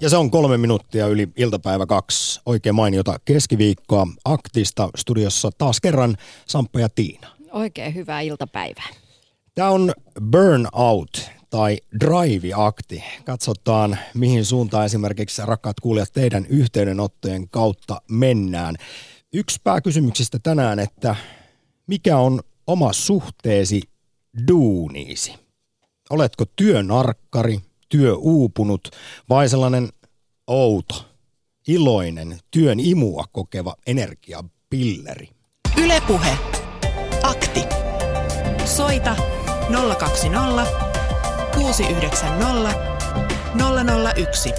Ja se on kolme minuuttia yli iltapäivä kaksi. Oikein mainiota keskiviikkoa aktista. Studiossa taas kerran Samppa ja Tiina. Oikein hyvää iltapäivää. Tämä on Burnout tai Drive-akti. Katsotaan, mihin suuntaan esimerkiksi rakkaat kuulijat teidän yhteydenottojen kautta mennään. Yksi pääkysymyksistä tänään, että mikä on oma suhteesi duuniisi? Oletko työnarkkari, työuupunut vai sellainen outo, iloinen, työn imua kokeva energiapilleri? Ylepuhe. Akti. Soita 020 690 001.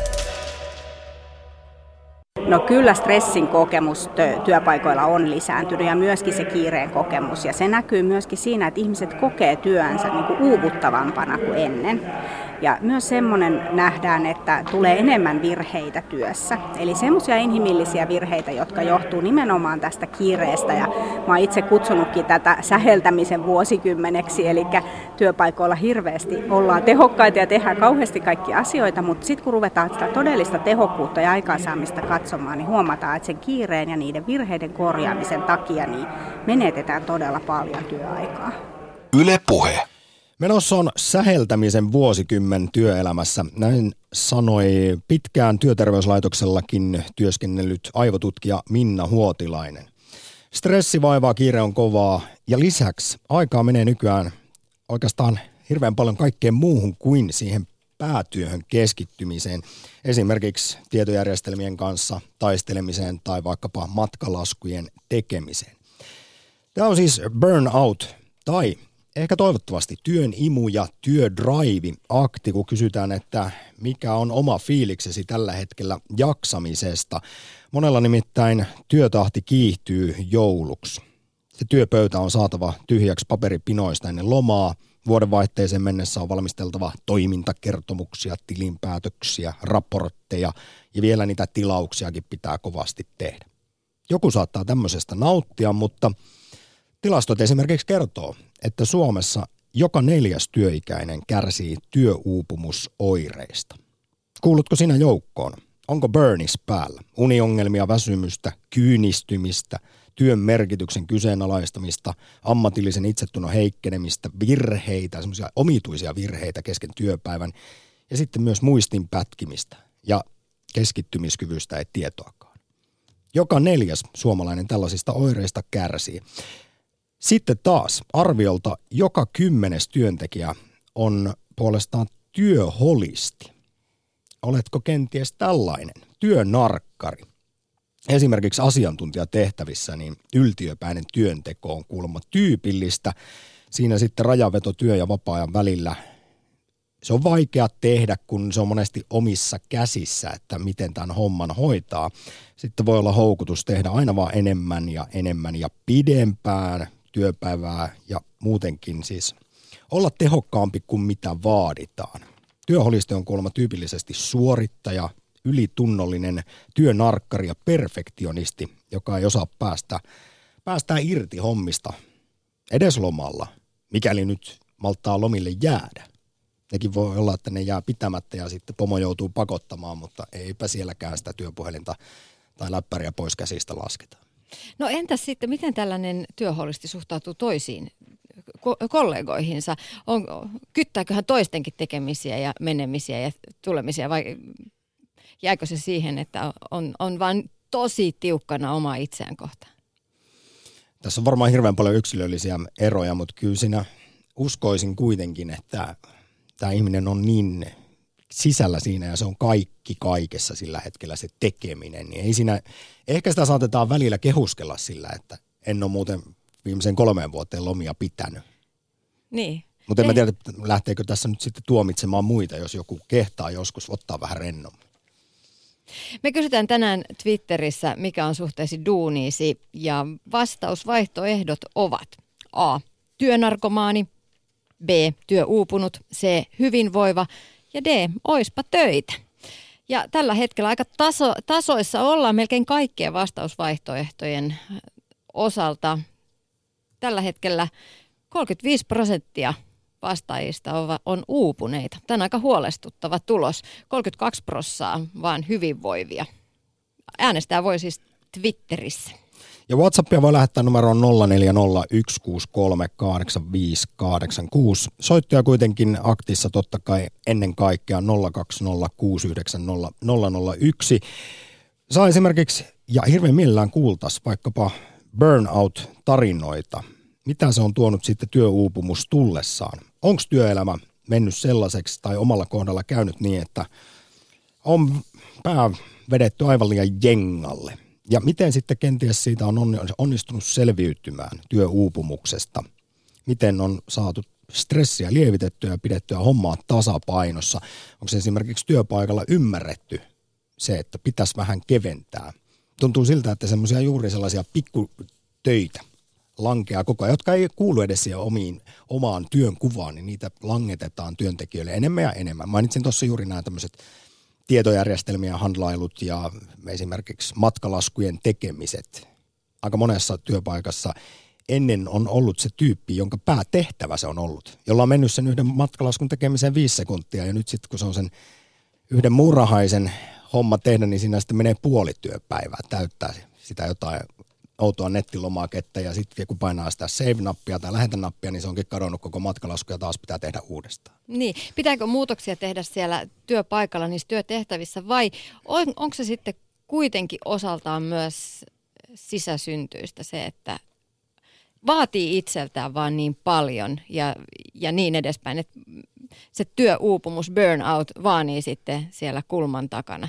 No kyllä stressin kokemus työpaikoilla on lisääntynyt ja myöskin se kiireen kokemus. Ja se näkyy myöskin siinä, että ihmiset kokee työnsä niin kuin uuvuttavampana kuin ennen. Ja myös semmoinen nähdään, että tulee enemmän virheitä työssä. Eli semmoisia inhimillisiä virheitä, jotka johtuu nimenomaan tästä kiireestä. Ja mä oon itse kutsunutkin tätä säheltämisen vuosikymmeneksi, eli työpaikoilla hirveästi ollaan tehokkaita ja tehdään kauheasti kaikki asioita, mutta sitten kun ruvetaan sitä todellista tehokkuutta ja aikaansaamista katsomaan, niin huomataan, että sen kiireen ja niiden virheiden korjaamisen takia niin menetetään todella paljon työaikaa. Yle puhe. Menossa on säheltämisen vuosikymmen työelämässä. Näin sanoi pitkään työterveyslaitoksellakin työskennellyt aivotutkija Minna Huotilainen. Stressi vaivaa, kiire on kovaa ja lisäksi aikaa menee nykyään oikeastaan hirveän paljon kaikkeen muuhun kuin siihen päätyöhön keskittymiseen. Esimerkiksi tietojärjestelmien kanssa taistelemiseen tai vaikkapa matkalaskujen tekemiseen. Tämä on siis burnout tai ehkä toivottavasti työn imu ja työdrive akti, kun kysytään, että mikä on oma fiiliksesi tällä hetkellä jaksamisesta. Monella nimittäin työtahti kiihtyy jouluksi. Se työpöytä on saatava tyhjäksi paperipinoista ennen lomaa. Vuodenvaihteeseen mennessä on valmisteltava toimintakertomuksia, tilinpäätöksiä, raportteja ja vielä niitä tilauksiakin pitää kovasti tehdä. Joku saattaa tämmöisestä nauttia, mutta tilastot esimerkiksi kertoo, että Suomessa joka neljäs työikäinen kärsii työuupumusoireista. Kuulutko sinä joukkoon? Onko burnis päällä? Uniongelmia, väsymystä, kyynistymistä, työn merkityksen kyseenalaistamista, ammatillisen itsetunnon heikkenemistä, virheitä, semmoisia omituisia virheitä kesken työpäivän ja sitten myös muistin pätkimistä ja keskittymiskyvystä ei tietoakaan. Joka neljäs suomalainen tällaisista oireista kärsii. Sitten taas arviolta joka kymmenes työntekijä on puolestaan työholisti. Oletko kenties tällainen työnarkkari? Esimerkiksi asiantuntijatehtävissä niin yltiöpäinen työnteko on kuulemma tyypillistä. Siinä sitten rajaveto työ- ja vapaa-ajan välillä se on vaikea tehdä, kun se on monesti omissa käsissä, että miten tämän homman hoitaa. Sitten voi olla houkutus tehdä aina vaan enemmän ja enemmän ja pidempään työpäivää ja muutenkin siis olla tehokkaampi kuin mitä vaaditaan. Työholiste on kuulemma tyypillisesti suorittaja, ylitunnollinen työnarkkari ja perfektionisti, joka ei osaa päästä, päästää irti hommista edes lomalla, mikäli nyt malttaa lomille jäädä. Nekin voi olla, että ne jää pitämättä ja sitten pomo joutuu pakottamaan, mutta eipä sielläkään sitä työpuhelinta tai läppäriä pois käsistä lasketa. No entäs sitten, miten tällainen työholisti suhtautuu toisiin ko- kollegoihinsa? On, kyttääköhän toistenkin tekemisiä ja menemisiä ja tulemisia vai jääkö se siihen, että on, on vain tosi tiukkana oma itseään kohtaan? Tässä on varmaan hirveän paljon yksilöllisiä eroja, mutta kyllä siinä uskoisin kuitenkin, että tämä ihminen on niin sisällä siinä ja se on kaikki kaikessa sillä hetkellä se tekeminen, niin ei siinä, ehkä sitä saatetaan välillä kehuskella sillä, että en ole muuten viimeisen kolmeen vuoteen lomia pitänyt. Niin. Mutta en mä tiedä, lähteekö tässä nyt sitten tuomitsemaan muita, jos joku kehtaa joskus ottaa vähän rennommin. Me kysytään tänään Twitterissä, mikä on suhteesi duuniisi, ja vastausvaihtoehdot ovat A. Työnarkomaani, B. Työuupunut, C. Hyvinvoiva ja D. Oispa töitä. Ja tällä hetkellä aika taso, tasoissa ollaan melkein kaikkien vastausvaihtoehtojen osalta. Tällä hetkellä 35 prosenttia vastaajista on uupuneita. Tämä on aika huolestuttava tulos. 32 prossaa vaan hyvinvoivia. Äänestää voi siis Twitterissä. Ja WhatsAppia voi lähettää numeroon 0401638586. Soittoja kuitenkin aktissa totta kai ennen kaikkea 020690001. Saa esimerkiksi, ja hirveän mielellään kuultas vaikkapa burnout-tarinoita. Mitä se on tuonut sitten työuupumus tullessaan? Onko työelämä mennyt sellaiseksi tai omalla kohdalla käynyt niin, että on pää vedetty aivan liian jengalle – ja miten sitten kenties siitä on onnistunut selviytymään työuupumuksesta? Miten on saatu stressiä lievitettyä ja pidettyä hommaa tasapainossa? Onko esimerkiksi työpaikalla ymmärretty se, että pitäisi vähän keventää? Tuntuu siltä, että semmoisia juuri sellaisia pikkutöitä lankeaa koko ajan, jotka ei kuulu edes siihen omiin, omaan työn kuvaan, niin niitä langetetaan työntekijöille enemmän ja enemmän. Mainitsin tuossa juuri nämä tämmöiset tietojärjestelmien handlailut ja esimerkiksi matkalaskujen tekemiset. Aika monessa työpaikassa ennen on ollut se tyyppi, jonka päätehtävä se on ollut, jolla on mennyt sen yhden matkalaskun tekemiseen viisi sekuntia ja nyt sitten kun se on sen yhden muurahaisen homma tehdä, niin siinä sitten menee puoli työpäivää täyttää sitä jotain outoa nettilomaketta ja sitten kun painaa sitä save-nappia tai lähetä-nappia, niin se onkin kadonnut koko matkalasku ja taas pitää tehdä uudestaan. Niin, pitääkö muutoksia tehdä siellä työpaikalla niissä työtehtävissä vai on, onko se sitten kuitenkin osaltaan myös sisäsyntyistä se, että vaatii itseltään vaan niin paljon ja, ja niin edespäin, että se työuupumus, burnout vaanii sitten siellä kulman takana.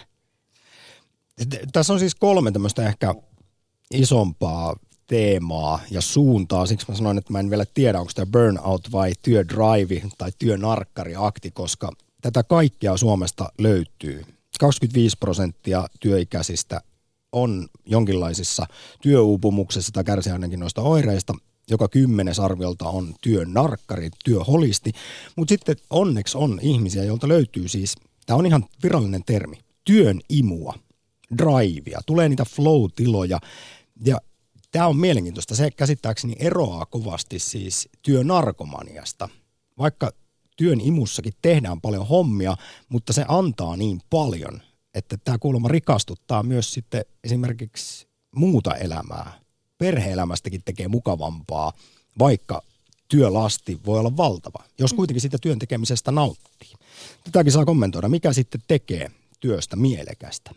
Tässä on siis kolme tämmöistä ehkä isompaa teemaa ja suuntaa. Siksi mä sanoin, että mä en vielä tiedä, onko tämä burnout vai työdrive tai työnarkkariakti, koska tätä kaikkea Suomesta löytyy. 25 prosenttia työikäisistä on jonkinlaisissa työuupumuksessa tai kärsii ainakin noista oireista. Joka kymmenes arviolta on työnarkkari, työholisti. Mutta sitten onneksi on ihmisiä, joilta löytyy siis, tämä on ihan virallinen termi, työn imua, drivea, tulee niitä flow-tiloja, ja tämä on mielenkiintoista. Se käsittääkseni eroaa kovasti siis työnarkomaniasta. Vaikka työn imussakin tehdään paljon hommia, mutta se antaa niin paljon, että tämä kuulemma rikastuttaa myös sitten esimerkiksi muuta elämää. Perheelämästäkin tekee mukavampaa, vaikka työlasti voi olla valtava, jos kuitenkin sitä työn tekemisestä nauttii. Tätäkin saa kommentoida, mikä sitten tekee työstä mielekästä.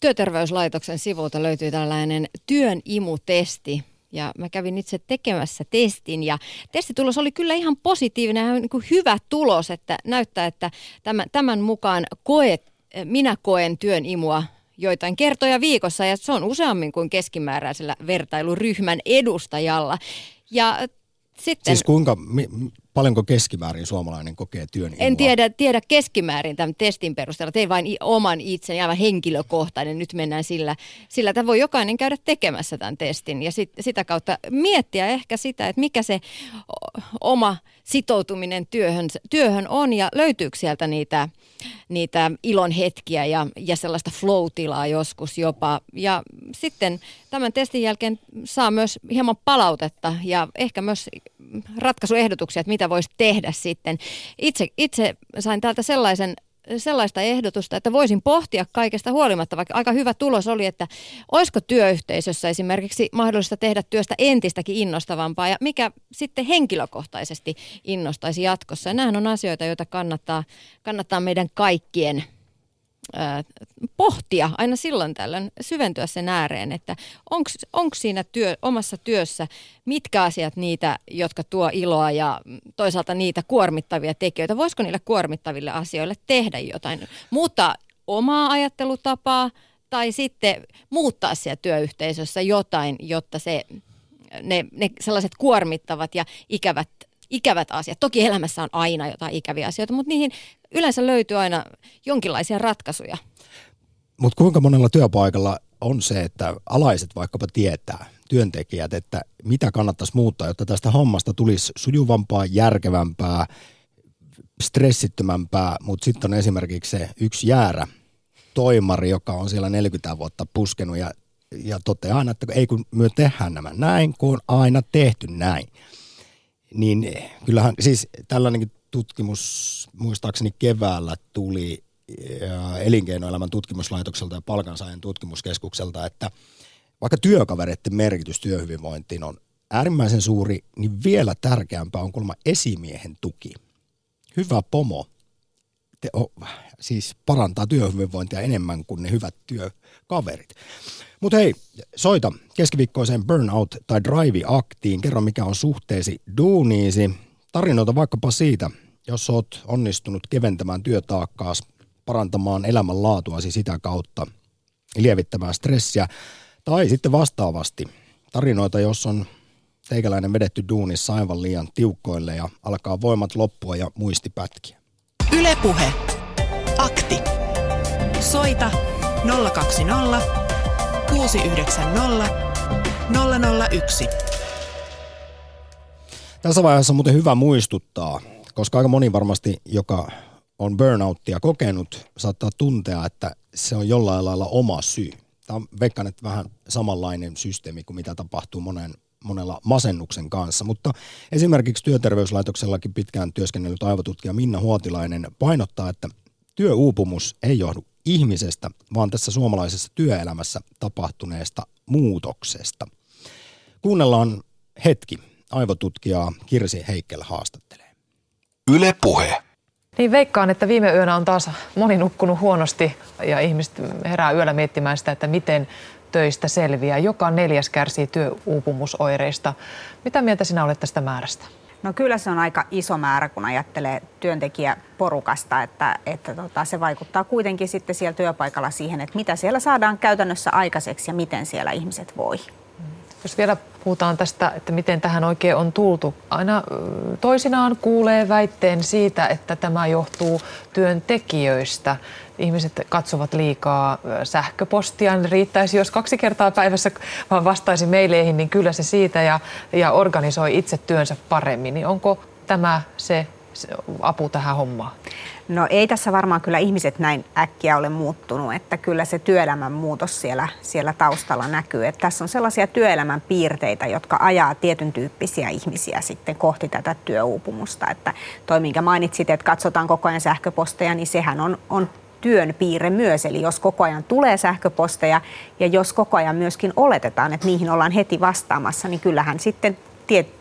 Työterveyslaitoksen sivulta löytyy tällainen työn imutesti, ja mä kävin itse tekemässä testin ja testitulos oli kyllä ihan positiivinen. Ja niin hyvä tulos, että näyttää, että tämän, tämän mukaan koet, minä koen työn imua joitain kertoja viikossa. Ja se on useammin kuin keskimääräisellä vertailuryhmän edustajalla. Ja sitten, siis kuinka, mi, paljonko keskimäärin suomalainen kokee työn En inua? tiedä, tiedä keskimäärin tämän testin perusteella. Tein vain oman itsen, aivan henkilökohtainen. Nyt mennään sillä, sillä että voi jokainen käydä tekemässä tämän testin ja sit, sitä kautta miettiä ehkä sitä, että mikä se oma sitoutuminen työhön, työhön on ja löytyykö sieltä niitä, niitä ilon hetkiä ja, ja sellaista flow-tilaa joskus jopa. Ja sitten tämän testin jälkeen saa myös hieman palautetta ja ehkä myös ratkaisuehdotuksia, että mitä voisi tehdä sitten. Itse, itse sain täältä sellaisen sellaista ehdotusta, että voisin pohtia kaikesta huolimatta, vaikka aika hyvä tulos oli, että olisiko työyhteisössä esimerkiksi mahdollista tehdä työstä entistäkin innostavampaa ja mikä sitten henkilökohtaisesti innostaisi jatkossa. Ja nämähän on asioita, joita kannattaa, kannattaa meidän kaikkien – pohtia aina silloin tällöin, syventyä sen ääreen, että onko siinä työ, omassa työssä mitkä asiat niitä, jotka tuo iloa ja toisaalta niitä kuormittavia tekijöitä. Voisiko niille kuormittaville asioille tehdä jotain, muuttaa omaa ajattelutapaa tai sitten muuttaa siellä työyhteisössä jotain, jotta se, ne, ne sellaiset kuormittavat ja ikävät ikävät asiat. Toki elämässä on aina jotain ikäviä asioita, mutta niihin yleensä löytyy aina jonkinlaisia ratkaisuja. Mutta kuinka monella työpaikalla on se, että alaiset vaikkapa tietää, työntekijät, että mitä kannattaisi muuttaa, jotta tästä hommasta tulisi sujuvampaa, järkevämpää, stressittömämpää, mutta sitten on esimerkiksi se yksi jäärä toimari, joka on siellä 40 vuotta puskenut ja, ja toteaa aina, että ei kun me tehdään nämä näin, kun on aina tehty näin niin kyllähän siis tällainenkin tutkimus muistaakseni keväällä tuli elinkeinoelämän tutkimuslaitokselta ja palkansaajan tutkimuskeskukselta, että vaikka työkavereiden merkitys työhyvinvointiin on äärimmäisen suuri, niin vielä tärkeämpää on kuulemma esimiehen tuki. Hyvä pomo te, oh, siis parantaa työhyvinvointia enemmän kuin ne hyvät työkaverit. Mutta hei, soita keskiviikkoiseen Burnout tai Drive-aktiin. Kerro mikä on suhteesi duuniisi. Tarinoita vaikkapa siitä, jos oot onnistunut keventämään työtaakkaas, parantamaan elämänlaatuasi sitä kautta, lievittämään stressiä. Tai sitten vastaavasti tarinoita, jos on teikäläinen vedetty duunissa aivan liian tiukkoille ja alkaa voimat loppua ja muisti pätkiä. Ylepuhe. Akti. Soita 020 690 001. Tässä vaiheessa on muuten hyvä muistuttaa, koska aika moni varmasti, joka on burnouttia kokenut, saattaa tuntea, että se on jollain lailla oma syy. Tämä on veikkaan, että vähän samanlainen systeemi kuin mitä tapahtuu monen, monella masennuksen kanssa. Mutta esimerkiksi työterveyslaitoksellakin pitkään työskennellyt aivotutkija Minna Huotilainen painottaa, että työuupumus ei johdu ihmisestä, vaan tässä suomalaisessa työelämässä tapahtuneesta muutoksesta. Kuunnellaan hetki. Aivotutkijaa Kirsi Heikkel haastattelee. Yle Puhe. Niin veikkaan, että viime yönä on taas moni nukkunut huonosti ja ihmiset herää yöllä miettimään sitä, että miten töistä selviää. Joka neljäs kärsii työuupumusoireista. Mitä mieltä sinä olet tästä määrästä? No kyllä se on aika iso määrä, kun ajattelee työntekijäporukasta, että, että tota, se vaikuttaa kuitenkin sitten siellä työpaikalla siihen, että mitä siellä saadaan käytännössä aikaiseksi ja miten siellä ihmiset voi. Jos vielä puhutaan tästä, että miten tähän oikein on tultu. Aina toisinaan kuulee väitteen siitä, että tämä johtuu työntekijöistä. Ihmiset katsovat liikaa sähköpostia. Niin riittäisi, jos kaksi kertaa päivässä vaan vastaisi meileihin, niin kyllä se siitä ja, ja organisoi itse työnsä paremmin. Niin onko tämä se, se apu tähän hommaan? No ei tässä varmaan kyllä ihmiset näin äkkiä ole muuttunut, että kyllä se työelämän muutos siellä, siellä taustalla näkyy. Että tässä on sellaisia työelämän piirteitä, jotka ajaa tietyn tyyppisiä ihmisiä sitten kohti tätä työuupumusta. Että toi, minkä mainitsit, että katsotaan koko ajan sähköposteja, niin sehän on, on työn piirre myös. Eli jos koko ajan tulee sähköposteja ja jos koko ajan myöskin oletetaan, että niihin ollaan heti vastaamassa, niin kyllähän sitten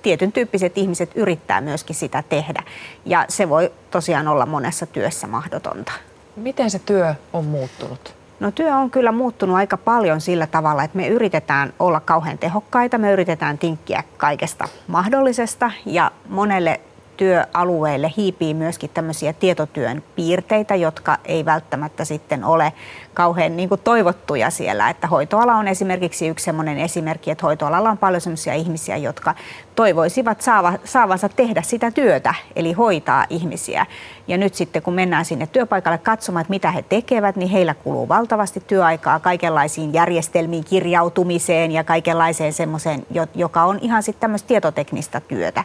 tietyn tyyppiset ihmiset yrittää myöskin sitä tehdä. Ja se voi tosiaan olla monessa työssä mahdotonta. Miten se työ on muuttunut? No työ on kyllä muuttunut aika paljon sillä tavalla, että me yritetään olla kauhean tehokkaita, me yritetään tinkkiä kaikesta mahdollisesta ja monelle työalueelle hiipii myöskin tämmöisiä tietotyön piirteitä, jotka ei välttämättä sitten ole kauhean niin kuin toivottuja siellä. Että hoitoala on esimerkiksi yksi sellainen esimerkki, että hoitoalalla on paljon sellaisia ihmisiä, jotka toivoisivat saava, saavansa tehdä sitä työtä, eli hoitaa ihmisiä. Ja nyt sitten kun mennään sinne työpaikalle katsomaan, että mitä he tekevät, niin heillä kuluu valtavasti työaikaa kaikenlaisiin järjestelmiin, kirjautumiseen ja kaikenlaiseen semmoiseen, joka on ihan sitten tämmöistä tietoteknistä työtä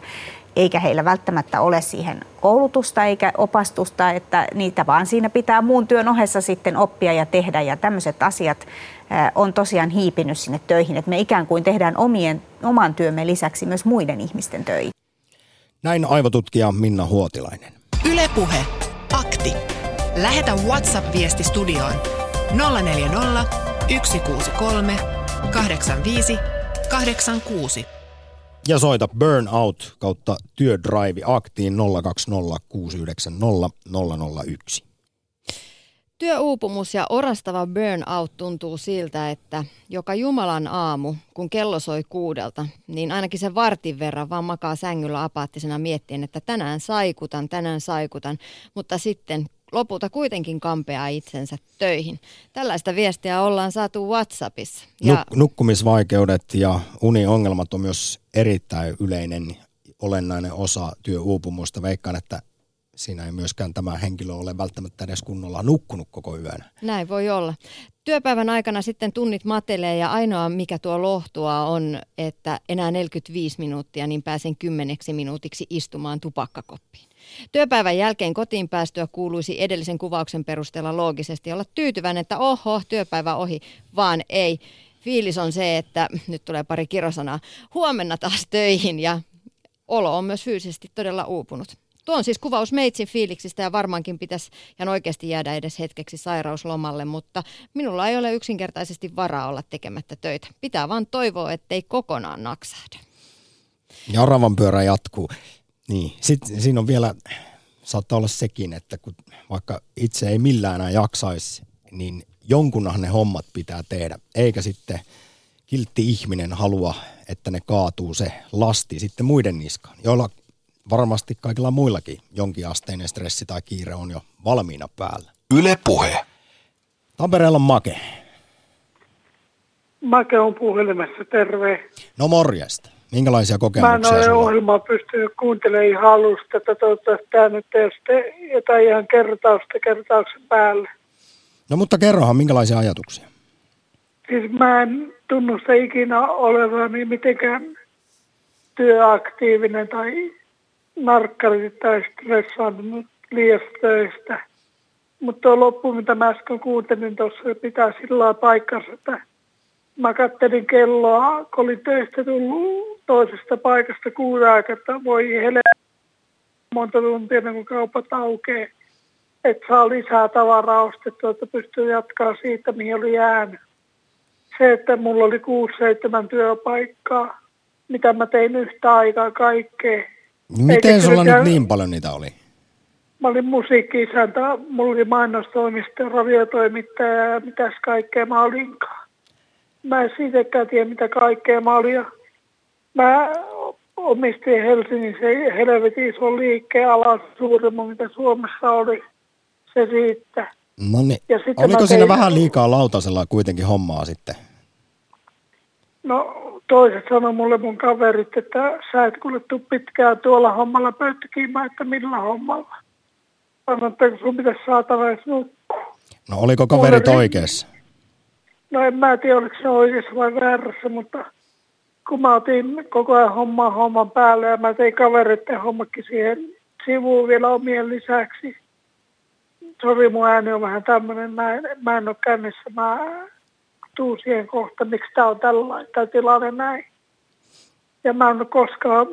eikä heillä välttämättä ole siihen koulutusta eikä opastusta, että niitä vaan siinä pitää muun työn ohessa sitten oppia ja tehdä ja tämmöiset asiat on tosiaan hiipinyt sinne töihin, että me ikään kuin tehdään omien, oman työmme lisäksi myös muiden ihmisten töihin. Näin aivotutkija Minna Huotilainen. Ylepuhe. Akti. Lähetä WhatsApp-viesti studioon 040 163 85 86. Ja soita Burnout kautta Työdrive aktiin 020690001. Työuupumus ja orastava burnout tuntuu siltä, että joka Jumalan aamu, kun kello soi kuudelta, niin ainakin se vartin verran vaan makaa sängyllä apaattisena miettien, että tänään saikutan, tänään saikutan, mutta sitten lopulta kuitenkin kampeaa itsensä töihin. Tällaista viestiä ollaan saatu WhatsAppissa. Ja... Nuk- nukkumisvaikeudet ja uniongelmat on myös erittäin yleinen olennainen osa työuupumusta. Veikkaan, että siinä ei myöskään tämä henkilö ole välttämättä edes kunnolla nukkunut koko yön. Näin voi olla. Työpäivän aikana sitten tunnit matelee ja ainoa mikä tuo lohtua on, että enää 45 minuuttia niin pääsen kymmeneksi minuutiksi istumaan tupakkakoppiin. Työpäivän jälkeen kotiin päästyä kuuluisi edellisen kuvauksen perusteella loogisesti olla tyytyväinen, että oho, työpäivä ohi, vaan ei. Fiilis on se, että nyt tulee pari kirosanaa, huomenna taas töihin ja olo on myös fyysisesti todella uupunut. Tuo on siis kuvaus meitsin fiiliksistä ja varmaankin pitäisi ihan oikeasti jäädä edes hetkeksi sairauslomalle, mutta minulla ei ole yksinkertaisesti varaa olla tekemättä töitä. Pitää vaan toivoa, ettei kokonaan naksahda. Ja pyörä jatkuu. Niin, sitten siinä on vielä, saattaa olla sekin, että kun vaikka itse ei millään enää jaksaisi, niin jonkunhan ne hommat pitää tehdä, eikä sitten kiltti ihminen halua, että ne kaatuu se lasti sitten muiden niskaan, joilla varmasti kaikilla muillakin jonkinasteinen stressi tai kiire on jo valmiina päällä. Yle Puhe. Tampereella on Make. Make on puhelimessa, terve. No morjesta. Minkälaisia Mä en kokemuksia ole ohjelmaa pystynyt kuuntelemaan ihan alusta, että toivottavasti tämä nyt ei jotain ihan kertausta kertauksen päälle. No mutta kerrohan, minkälaisia ajatuksia? Siis mä en tunnusta ikinä olevani mitenkään työaktiivinen tai narkkari tai stressaantunut liiasta töistä. Mutta tuo loppu, mitä mä äsken kuuntelin tuossa, pitää sillä lailla paikkansa, että mä kattelin kelloa, kun olin töistä tullut toisesta paikasta aikaa, että voi hele monta tuntia kuin kaupat aukeaa. Että saa lisää tavaraa ostettua, että pystyy jatkaa siitä, mihin oli jäänyt. Se, että mulla oli kuusi, seitsemän työpaikkaa, mitä mä tein yhtä aikaa kaikkea. Miten Eikä sulla nyt kylläkään- niin paljon niitä oli? Mä olin musiikki-isäntä, mulla oli mainostoimisto, radiotoimittaja ja mitäs kaikkea mä olinkaan. Mä en siitäkään tiedä, mitä kaikkea mä olin. Ja Mä omistin Helsingin se helvetin ison liikkeen alan suurimman, mitä Suomessa oli. Se riittää. No niin. Oliko siinä tein- vähän liikaa lautasella kuitenkin hommaa sitten? No toiset sanoi mulle mun kaverit, että sä et kuule tuu pitkään tuolla hommalla pöyttäkimään, että millä hommalla. Sanoin, että sun pitäisi saatana edes nukkua. No oliko kaverit oikeassa? No en mä tiedä, oliko se oikeassa vai väärässä, mutta kun mä otin koko ajan hommaa homman päälle ja mä tein kavereiden hommakin siihen sivuun vielä omien lisäksi. Sori, mun ääni on vähän tämmöinen, mä mä en ole kännissä, mä tuun siihen kohta, miksi tää on tällainen, tää tilanne näin. Ja mä en ole koskaan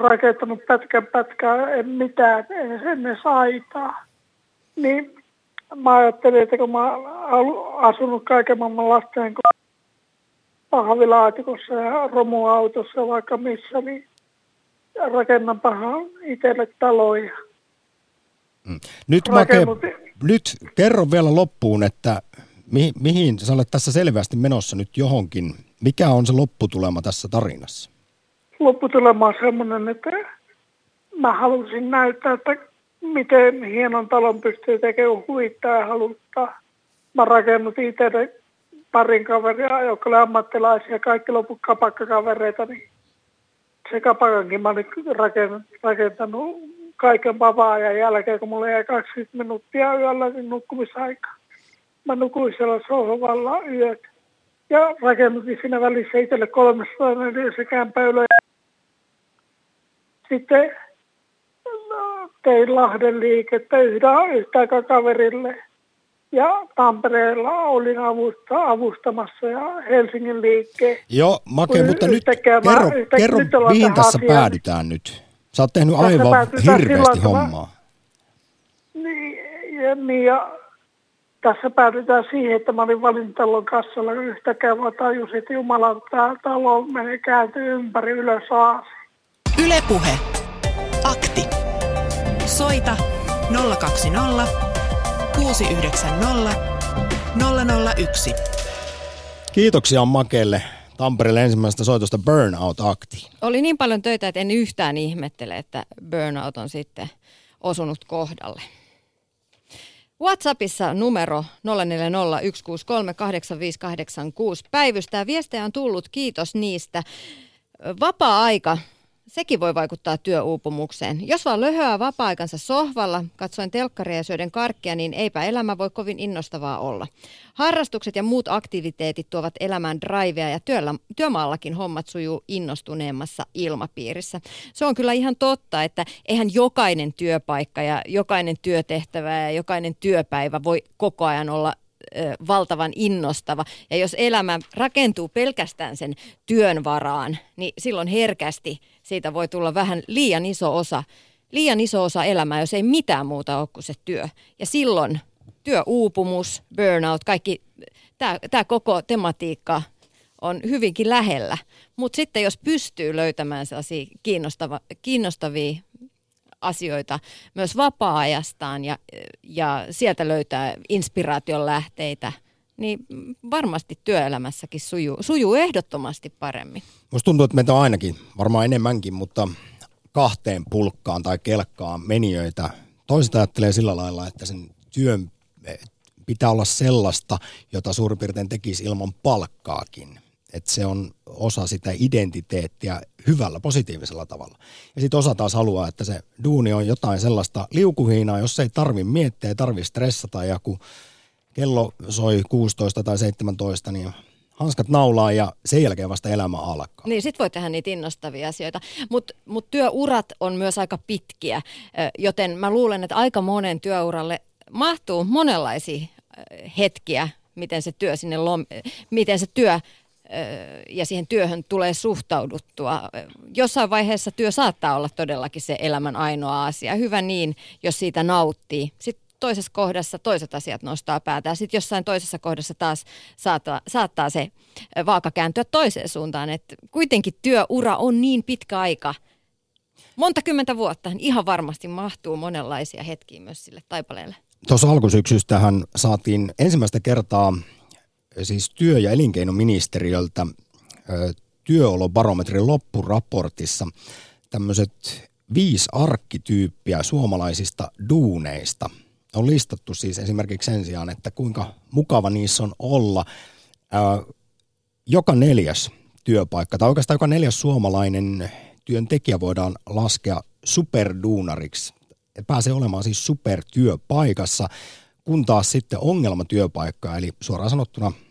rakentanut pätkän pätkää, en mitään, en ennen saitaa. Niin mä ajattelin, että kun mä oon asunut kaiken maailman lasten ko- pahvilaatikossa ja romuautossa vaikka missä, niin rakennanpahan itselle taloja. Nyt, Make, Rakennutin- nyt kerro vielä loppuun, että mi, mihin sä olet tässä selvästi menossa nyt johonkin. Mikä on se lopputulema tässä tarinassa? Lopputulema on semmoinen, että mä halusin näyttää, että miten hienon talon pystyy tekemään huvittaa ja haluttaa. Mä rakennutin itselle parin kaveria, jotka oli ammattilaisia, kaikki loput kapakkakavereita, niin se kapakankin mä olin rakentanut, kaiken vapaa-ajan jälkeen, kun mulla jäi 20 minuuttia yöllä niin nukkumisaikaa. Mä nukuin siellä sohvalla yöt ja rakennutin siinä välissä itselle 304 se kämpöylö. Sitten tein Lahden liikettä yhtä, yhtä aikaa kaverille. Ja Tampereella olin avusta, avustamassa ja Helsingin liikkeen. Joo, Make, mutta nyt yhtäkkiä mä- kerro, kerro nyt mihin tässä asiaan. päädytään nyt. Sä oot tehnyt Tässä aivan hirveästi hommaa. Niin, ja, niin ja tässä päädytään siihen, että mä olin valintalon kassalla yhtäkkiä mä tajusin, että Jumala, tämä talo menee kääntyy ympäri ylös alas. Ylepuhe. Akti. Soita 020 690 001. Kiitoksia Makelle Tampereelle ensimmäisestä soitosta Burnout-aktiin. Oli niin paljon töitä, että en yhtään ihmettele, että burnout on sitten osunut kohdalle. WhatsAppissa numero 0401638586 päivystää. Viestejä on tullut, kiitos niistä. Vapaa-aika, sekin voi vaikuttaa työuupumukseen. Jos vaan löhöää vapaa-aikansa sohvalla, katsoen telkkaria ja syöden karkkia, niin eipä elämä voi kovin innostavaa olla. Harrastukset ja muut aktiviteetit tuovat elämään drivea ja työllä, työmaallakin hommat sujuu innostuneemmassa ilmapiirissä. Se on kyllä ihan totta, että eihän jokainen työpaikka ja jokainen työtehtävä ja jokainen työpäivä voi koko ajan olla valtavan innostava. Ja jos elämä rakentuu pelkästään sen työn varaan, niin silloin herkästi siitä voi tulla vähän liian iso osa, liian iso osa elämää, jos ei mitään muuta ole kuin se työ. Ja silloin työuupumus, burnout, kaikki tämä koko tematiikka on hyvinkin lähellä. Mutta sitten jos pystyy löytämään sellaisia kiinnostava, kiinnostavia asioita myös vapaa-ajastaan ja, ja sieltä löytää inspiraation lähteitä, niin varmasti työelämässäkin sujuu, sujuu ehdottomasti paremmin. Musta tuntuu, että meitä on ainakin, varmaan enemmänkin, mutta kahteen pulkkaan tai kelkkaan menijöitä. Toiset ajattelee sillä lailla, että sen työn pitää olla sellaista, jota suurin piirtein tekisi ilman palkkaakin. Että se on osa sitä identiteettiä hyvällä, positiivisella tavalla. Ja sitten osa taas haluaa, että se duuni on jotain sellaista liukuhiinaa, jos ei tarvi miettiä, ei tarvi stressata ja kun kello soi 16 tai 17, niin hanskat naulaa ja sen jälkeen vasta elämä alkaa. Niin, sit voi tehdä niitä innostavia asioita. Mutta mut työurat on myös aika pitkiä, joten mä luulen, että aika monen työuralle mahtuu monenlaisia hetkiä, miten se työ sinne lom, miten se työ ja siihen työhön tulee suhtauduttua. Jossain vaiheessa työ saattaa olla todellakin se elämän ainoa asia. Hyvä niin, jos siitä nauttii. Sitten toisessa kohdassa toiset asiat nostaa päätä. Sitten jossain toisessa kohdassa taas saattaa, saattaa se vaaka kääntyä toiseen suuntaan. Et kuitenkin työura on niin pitkä aika. Monta kymmentä vuotta. Ihan varmasti mahtuu monenlaisia hetkiä myös sille taipaleelle. Tuossa alkusyksystähän saatiin ensimmäistä kertaa siis työ- ja elinkeinoministeriöltä työolobarometrin loppuraportissa tämmöiset viisi arkkityyppiä suomalaisista duuneista on listattu siis esimerkiksi sen sijaan, että kuinka mukava niissä on olla. joka neljäs työpaikka, tai oikeastaan joka neljäs suomalainen työntekijä voidaan laskea superduunariksi. Pääsee olemaan siis supertyöpaikassa, kun taas sitten ongelmatyöpaikka, eli suoraan sanottuna –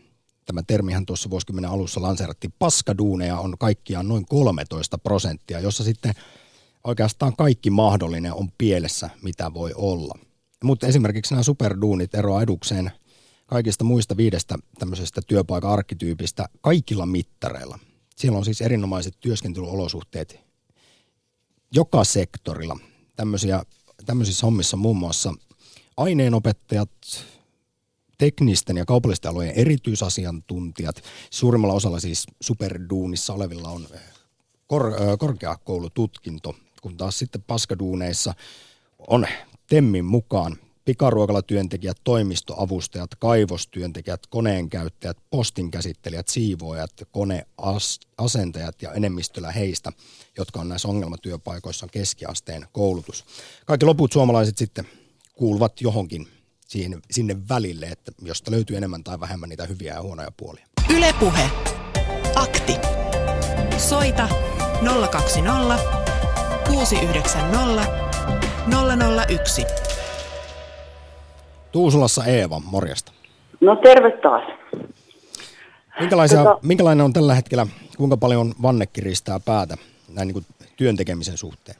Tämä termihän tuossa vuosikymmenen alussa lanseerattiin. Paskaduuneja on kaikkiaan noin 13 prosenttia, jossa sitten oikeastaan kaikki mahdollinen on pielessä, mitä voi olla. Mutta esimerkiksi nämä superduunit eroavat edukseen kaikista muista viidestä tämmöisestä työpaikan arkkityypistä kaikilla mittareilla. Siellä on siis erinomaiset työskentelyolosuhteet joka sektorilla. Tämmöisiä, tämmöisissä hommissa muun muassa aineenopettajat, teknisten ja kaupallisten alojen erityisasiantuntijat. Suurimmalla osalla siis superduunissa olevilla on eh, kor- eh, korkeakoulututkinto, kun taas sitten paskaduuneissa on Temmin mukaan pikaruokalatyöntekijät, toimistoavustajat, kaivostyöntekijät, koneenkäyttäjät, postinkäsittelijät, siivoojat, koneasentajat ja enemmistöllä heistä, jotka on näissä ongelmatyöpaikoissa keskiasteen koulutus. Kaikki loput suomalaiset sitten kuuluvat johonkin siihen, sinne välille, että josta löytyy enemmän tai vähemmän niitä hyviä ja huonoja puolia. Ylepuhe. Akti. Soita 020 690 001. Tuusulassa Eeva, morjesta. No terve taas. Minkälaisia, tota, minkälainen on tällä hetkellä, kuinka paljon vanne kiristää päätä näin niin kuin työn tekemisen suhteen?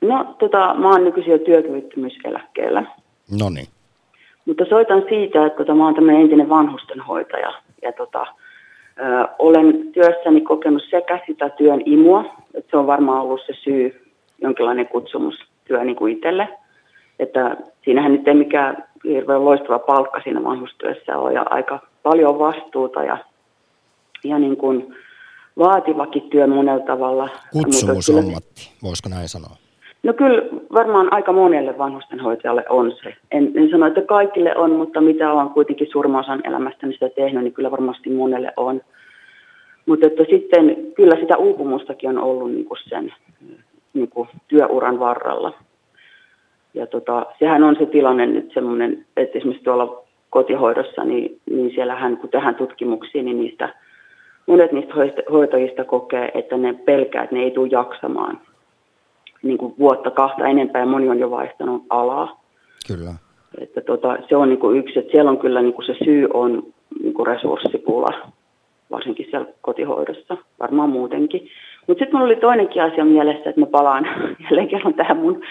No tota, mä oon nykyisin jo työkyvyttömyyseläkkeellä. No niin. Mutta soitan siitä, että tota, mä oon tämmöinen entinen vanhustenhoitaja ja tota, ö, olen työssäni kokenut sekä sitä työn imua, että se on varmaan ollut se syy, jonkinlainen työ niin kuin itselle. Että siinähän nyt ei mikään hirveän loistava palkka siinä vanhustyössä ole ja aika paljon vastuuta ja, ja niin kuin vaativakin työ monella tavalla. Kutsumusammatti, voisiko näin sanoa? No kyllä varmaan aika monelle vanhustenhoitajalle on se. En, en sano, että kaikille on, mutta mitä on kuitenkin suurimman osan elämästäni sitä tehnyt, niin kyllä varmasti monelle on. Mutta että sitten kyllä sitä uupumustakin on ollut niin kuin sen niin kuin työuran varrella. Ja tota, sehän on se tilanne nyt semmoinen, että esimerkiksi tuolla kotihoidossa, niin, niin siellähän kun tähän tutkimuksiin, niin niistä, monet niistä hoitajista kokee, että ne pelkää, että ne ei tule jaksamaan niin kuin vuotta kahta enempää ja moni on jo vaihtanut alaa. Kyllä. Että tota, se on niin kuin yksi, että siellä on kyllä niin kuin se syy on niin kuin resurssipula, varsinkin siellä kotihoidossa, varmaan muutenkin. Mutta sitten minulla oli toinenkin asia mielessä, että mä palaan jälleen kerran tähän mun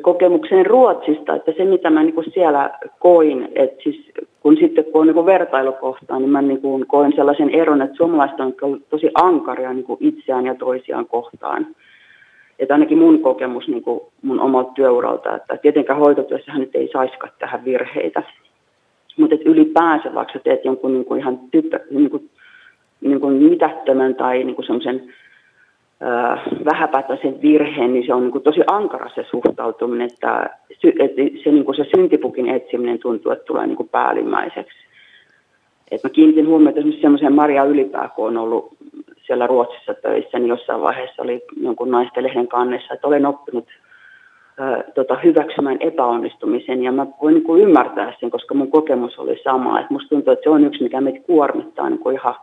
kokemukseen Ruotsista, että se mitä mä niin kuin siellä koin, että siis kun sitten kun on niin vertailukohtaa, niin mä niin kuin koen sellaisen eron, että suomalaiset on tosi ankaria niin kuin itseään ja toisiaan kohtaan. Että ainakin mun kokemus niin kuin mun omalta työuralta, että tietenkään hoitotyössähän nyt ei saisikaan tähän virheitä. Mutta ylipäänsä vaikka sä teet jonkun niin kuin ihan typpä, niin kuin, niin kuin mitättömän tai niin kuin semmoisen vähäpätöisen virheen, niin se on niin kuin tosi ankara se suhtautuminen, että, että se, niin kuin se syntipukin etsiminen tuntuu, että tulee niin kuin päällimmäiseksi. Et mä kiinnitin huomiota esimerkiksi semmoiseen Maria Ylipää, kun on ollut siellä Ruotsissa töissä, niin jossain vaiheessa oli jonkun naisten lehden kannessa, että olen oppinut tota, hyväksymään epäonnistumisen ja mä voin niin kuin ymmärtää sen, koska mun kokemus oli sama. Että musta tuntuu, että se on yksi, mikä meitä kuormittaa niin kuin ihan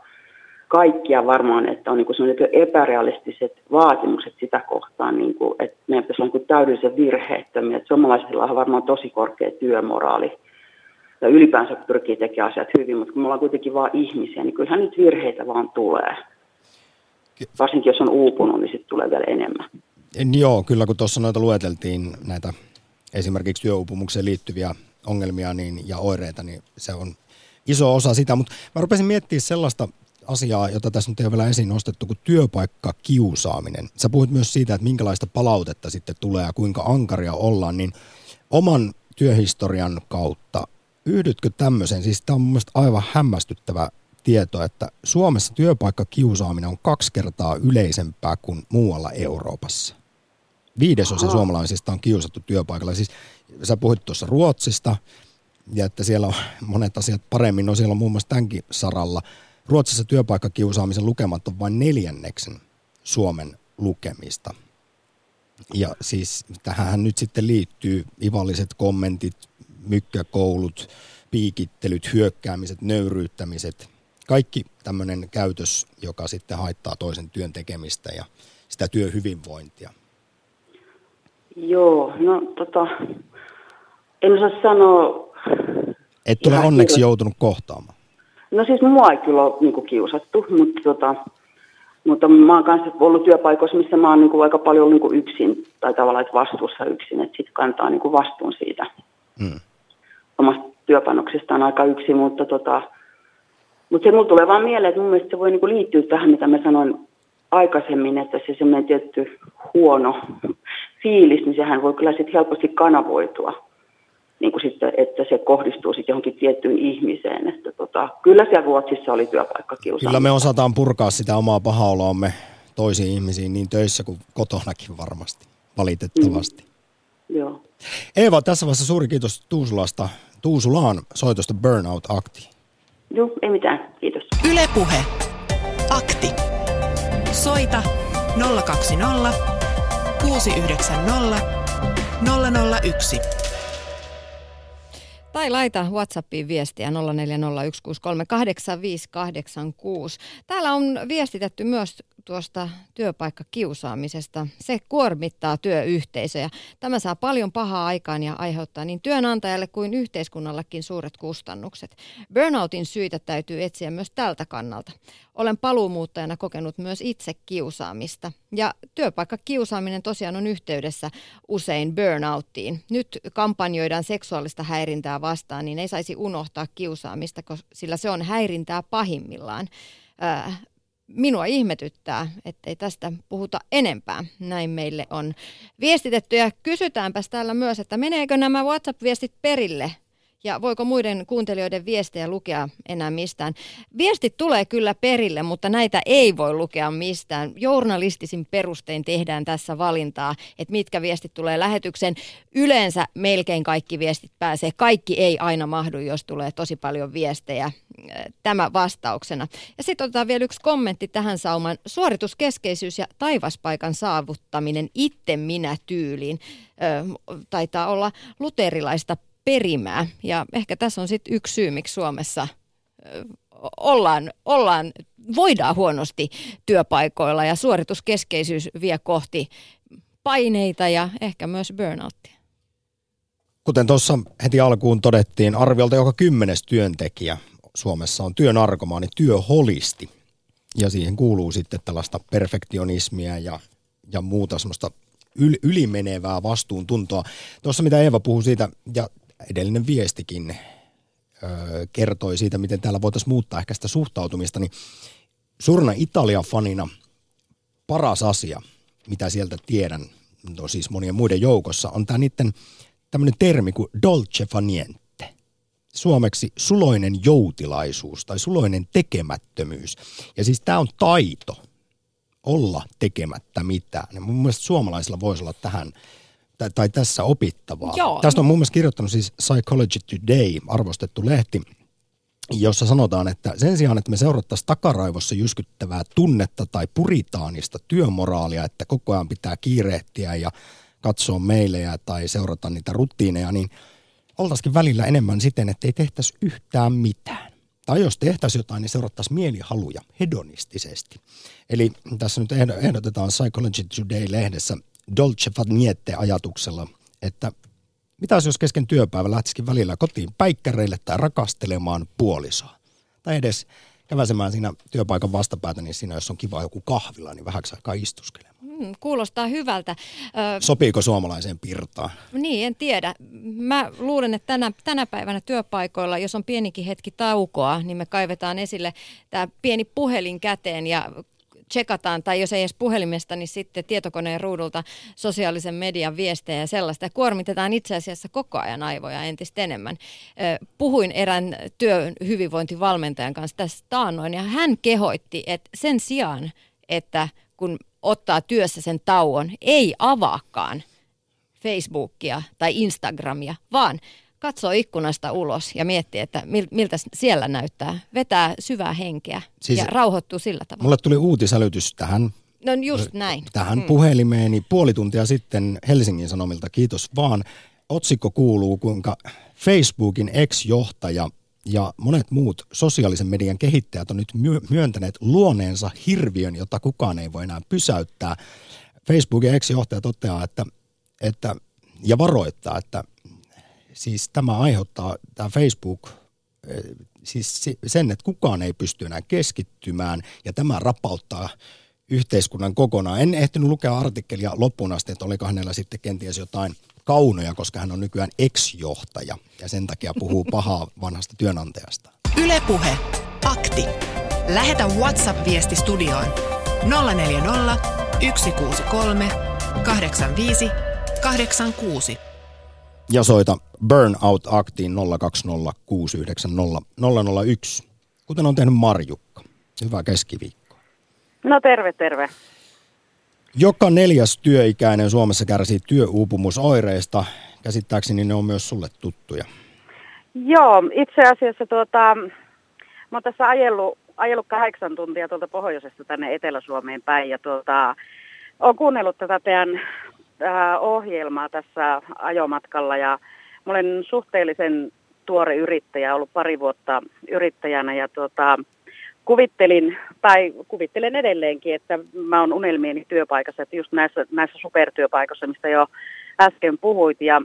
kaikkia varmaan, että on niin epärealistiset vaatimukset sitä kohtaan, niin kuin, että meidän pitäisi olla niin täydellisen virheettömiä. Että suomalaisilla on varmaan tosi korkea työmoraali ja ylipäänsä pyrkii tekemään asiat hyvin, mutta kun me ollaan kuitenkin vain ihmisiä, niin kyllähän nyt virheitä vaan tulee. Varsinkin jos on uupunut, niin sitten tulee vielä enemmän. En, joo, kyllä kun tuossa noita lueteltiin näitä esimerkiksi työuupumukseen liittyviä ongelmia niin, ja oireita, niin se on iso osa sitä. Mutta mä rupesin miettimään sellaista asiaa, jota tässä nyt ei ole vielä esiin nostettu, kuin työpaikkakiusaaminen. Sä puhuit myös siitä, että minkälaista palautetta sitten tulee ja kuinka ankaria ollaan, niin oman työhistorian kautta, yhdytkö tämmöiseen? Siis tämä on mun aivan hämmästyttävä tieto, että Suomessa työpaikkakiusaaminen on kaksi kertaa yleisempää kuin muualla Euroopassa. Viidesosa suomalaisista on kiusattu työpaikalla. Siis sä puhuit tuossa Ruotsista, ja että siellä on monet asiat paremmin, no siellä on muun muassa tämänkin saralla – Ruotsissa työpaikkakiusaamisen lukemat on vain neljänneksen Suomen lukemista. Ja siis tähän nyt sitten liittyy ivalliset kommentit, mykkäkoulut, piikittelyt, hyökkäämiset, nöyryyttämiset. Kaikki tämmöinen käytös, joka sitten haittaa toisen työn tekemistä ja sitä työhyvinvointia. Joo, no tota, en osaa sanoa. Et ole onneksi joutunut kohtaamaan. No siis mua ei kyllä ole niin kuin kiusattu, mutta, tota, mutta mä oon kanssa ollut työpaikoissa, missä mä oon niin kuin aika paljon niin kuin yksin tai tavallaan että vastuussa yksin, että sitten kantaa niin kuin vastuun siitä hmm. omasta työpanoksestaan aika yksin, mutta, tota, mutta se mulla tulee vaan mieleen, että mun mielestä se voi niin kuin liittyä tähän, mitä mä sanoin aikaisemmin, että se semmoinen tietty huono fiilis, niin sehän voi kyllä sitten helposti kanavoitua niin kuin sitten, että se kohdistuu sitten johonkin tiettyyn ihmiseen. Että tota, kyllä siellä Ruotsissa oli työpaikkakiusaamista. Kyllä me osataan purkaa sitä omaa pahaoloamme toisiin ihmisiin niin töissä kuin kotonakin varmasti, valitettavasti. Mm. Joo. Eeva, tässä vaiheessa suuri kiitos Tuusulasta, Tuusulaan soitosta Burnout-akti. Joo, ei mitään. Kiitos. Ylepuhe. Akti. Soita 020 690 001. Tai laita WhatsAppiin viestiä 0401638586. Täällä on viestitetty myös tuosta työpaikkakiusaamisesta. Se kuormittaa työyhteisöjä. Tämä saa paljon pahaa aikaan ja aiheuttaa niin työnantajalle kuin yhteiskunnallekin suuret kustannukset. Burnoutin syitä täytyy etsiä myös tältä kannalta. Olen paluumuuttajana kokenut myös itse kiusaamista. Ja työpaikkakiusaaminen tosiaan on yhteydessä usein burnouttiin. Nyt kampanjoidaan seksuaalista häirintää vastaan, niin ei saisi unohtaa kiusaamista, sillä se on häirintää pahimmillaan minua ihmetyttää, ettei tästä puhuta enempää. Näin meille on viestitetty ja kysytäänpäs täällä myös, että meneekö nämä WhatsApp-viestit perille ja voiko muiden kuuntelijoiden viestejä lukea enää mistään. Viestit tulee kyllä perille, mutta näitä ei voi lukea mistään. Journalistisin perustein tehdään tässä valintaa, että mitkä viestit tulee lähetykseen. Yleensä melkein kaikki viestit pääsee. Kaikki ei aina mahdu, jos tulee tosi paljon viestejä tämä vastauksena. Ja sitten otetaan vielä yksi kommentti tähän saumaan. Suorituskeskeisyys ja taivaspaikan saavuttaminen itse minä tyyliin ö, taitaa olla luterilaista perimää. Ja ehkä tässä on sitten yksi syy, miksi Suomessa ollaan, ollaan, voidaan huonosti työpaikoilla ja suorituskeskeisyys vie kohti paineita ja ehkä myös burnouttia. Kuten tuossa heti alkuun todettiin, arviolta joka kymmenes työntekijä Suomessa on työnarkomaani, työholisti. Ja siihen kuuluu sitten tällaista perfektionismia ja, ja muuta semmoista yl, ylimenevää vastuuntuntoa. Tuossa mitä Eeva puhui siitä, ja edellinen viestikin kertoi siitä, miten täällä voitaisiin muuttaa ehkä sitä suhtautumista, niin suurena Italia-fanina paras asia, mitä sieltä tiedän, no siis monien muiden joukossa, on tämä niiden tämmöinen termi kuin dolce faniente. Suomeksi suloinen joutilaisuus tai suloinen tekemättömyys. Ja siis tämä on taito olla tekemättä mitään. Ja mun mielestä suomalaisilla voisi olla tähän tai, tai tässä opittavaa. Joo. Tästä on mun mielestä kirjoittanut siis Psychology Today, arvostettu lehti, jossa sanotaan, että sen sijaan, että me seurattaisiin takaraivossa jyskyttävää tunnetta tai puritaanista työmoraalia, että koko ajan pitää kiirehtiä ja katsoa meilejä tai seurata niitä rutiineja, niin oltaisikin välillä enemmän siten, että ei tehtäisi yhtään mitään. Tai jos tehtäisiin jotain, niin seurattaisiin mielihaluja hedonistisesti. Eli tässä nyt ehdotetaan Psychology Today-lehdessä Dolce Niette ajatuksella, että mitä jos kesken työpäivä lähtisikin välillä kotiin päikkäreille tai rakastelemaan puolisoa? Tai edes käväsemään siinä työpaikan vastapäätä, niin siinä jos on kiva joku kahvila, niin vähäksi aikaa istuskelemaan. Mm, kuulostaa hyvältä. Ö, Sopiiko suomalaiseen pirtaan? Niin, en tiedä. Mä luulen, että tänä, tänä päivänä työpaikoilla, jos on pienikin hetki taukoa, niin me kaivetaan esille tämä pieni puhelin käteen ja tsekataan, tai jos ei edes puhelimesta, niin sitten tietokoneen ruudulta sosiaalisen median viestejä ja sellaista. Ja kuormitetaan itse asiassa koko ajan aivoja entistä enemmän. Puhuin erään työhyvinvointivalmentajan kanssa tästä taannoin, ja hän kehoitti, että sen sijaan, että kun ottaa työssä sen tauon, ei avaakaan Facebookia tai Instagramia, vaan katsoo ikkunasta ulos ja miettii, että miltä siellä näyttää. Vetää syvää henkeä siis ja rauhoittuu sillä tavalla. Mulle tuli uutisälytys tähän. No just näin. Tähän hmm. puhelimeeni puoli tuntia sitten Helsingin Sanomilta, kiitos vaan. Otsikko kuuluu, kuinka Facebookin ex-johtaja ja monet muut sosiaalisen median kehittäjät on nyt myöntäneet luoneensa hirviön, jota kukaan ei voi enää pysäyttää. Facebookin ex-johtaja toteaa, että, että ja varoittaa, että siis tämä aiheuttaa, tämä Facebook, eh, siis sen, että kukaan ei pysty enää keskittymään ja tämä rapauttaa yhteiskunnan kokonaan. En ehtinyt lukea artikkelia loppuun asti, että oliko hänellä sitten kenties jotain kaunoja, koska hän on nykyään ex-johtaja ja sen takia puhuu pahaa vanhasta työnantajasta. Ylepuhe Akti. Lähetä WhatsApp-viesti studioon 040 163 85 86 ja soita Burnout-aktiin 020690001, kuten on tehnyt Marjukka. Hyvää keskiviikkoa. No terve, terve. Joka neljäs työikäinen Suomessa kärsii työuupumusoireista. Käsittääkseni ne on myös sulle tuttuja. Joo, itse asiassa tuota, mä oon tässä ajellut, ajellut kahdeksan tuntia tuolta pohjoisesta tänne Etelä-Suomeen päin ja tuota, olen kuunnellut tätä teidän ohjelmaa tässä ajomatkalla ja olen suhteellisen tuore yrittäjä, ollut pari vuotta yrittäjänä ja tuota, kuvittelin, tai kuvittelen edelleenkin, että mä oon unelmieni työpaikassa, että just näissä, näissä supertyöpaikoissa, mistä jo äsken puhuit. Ja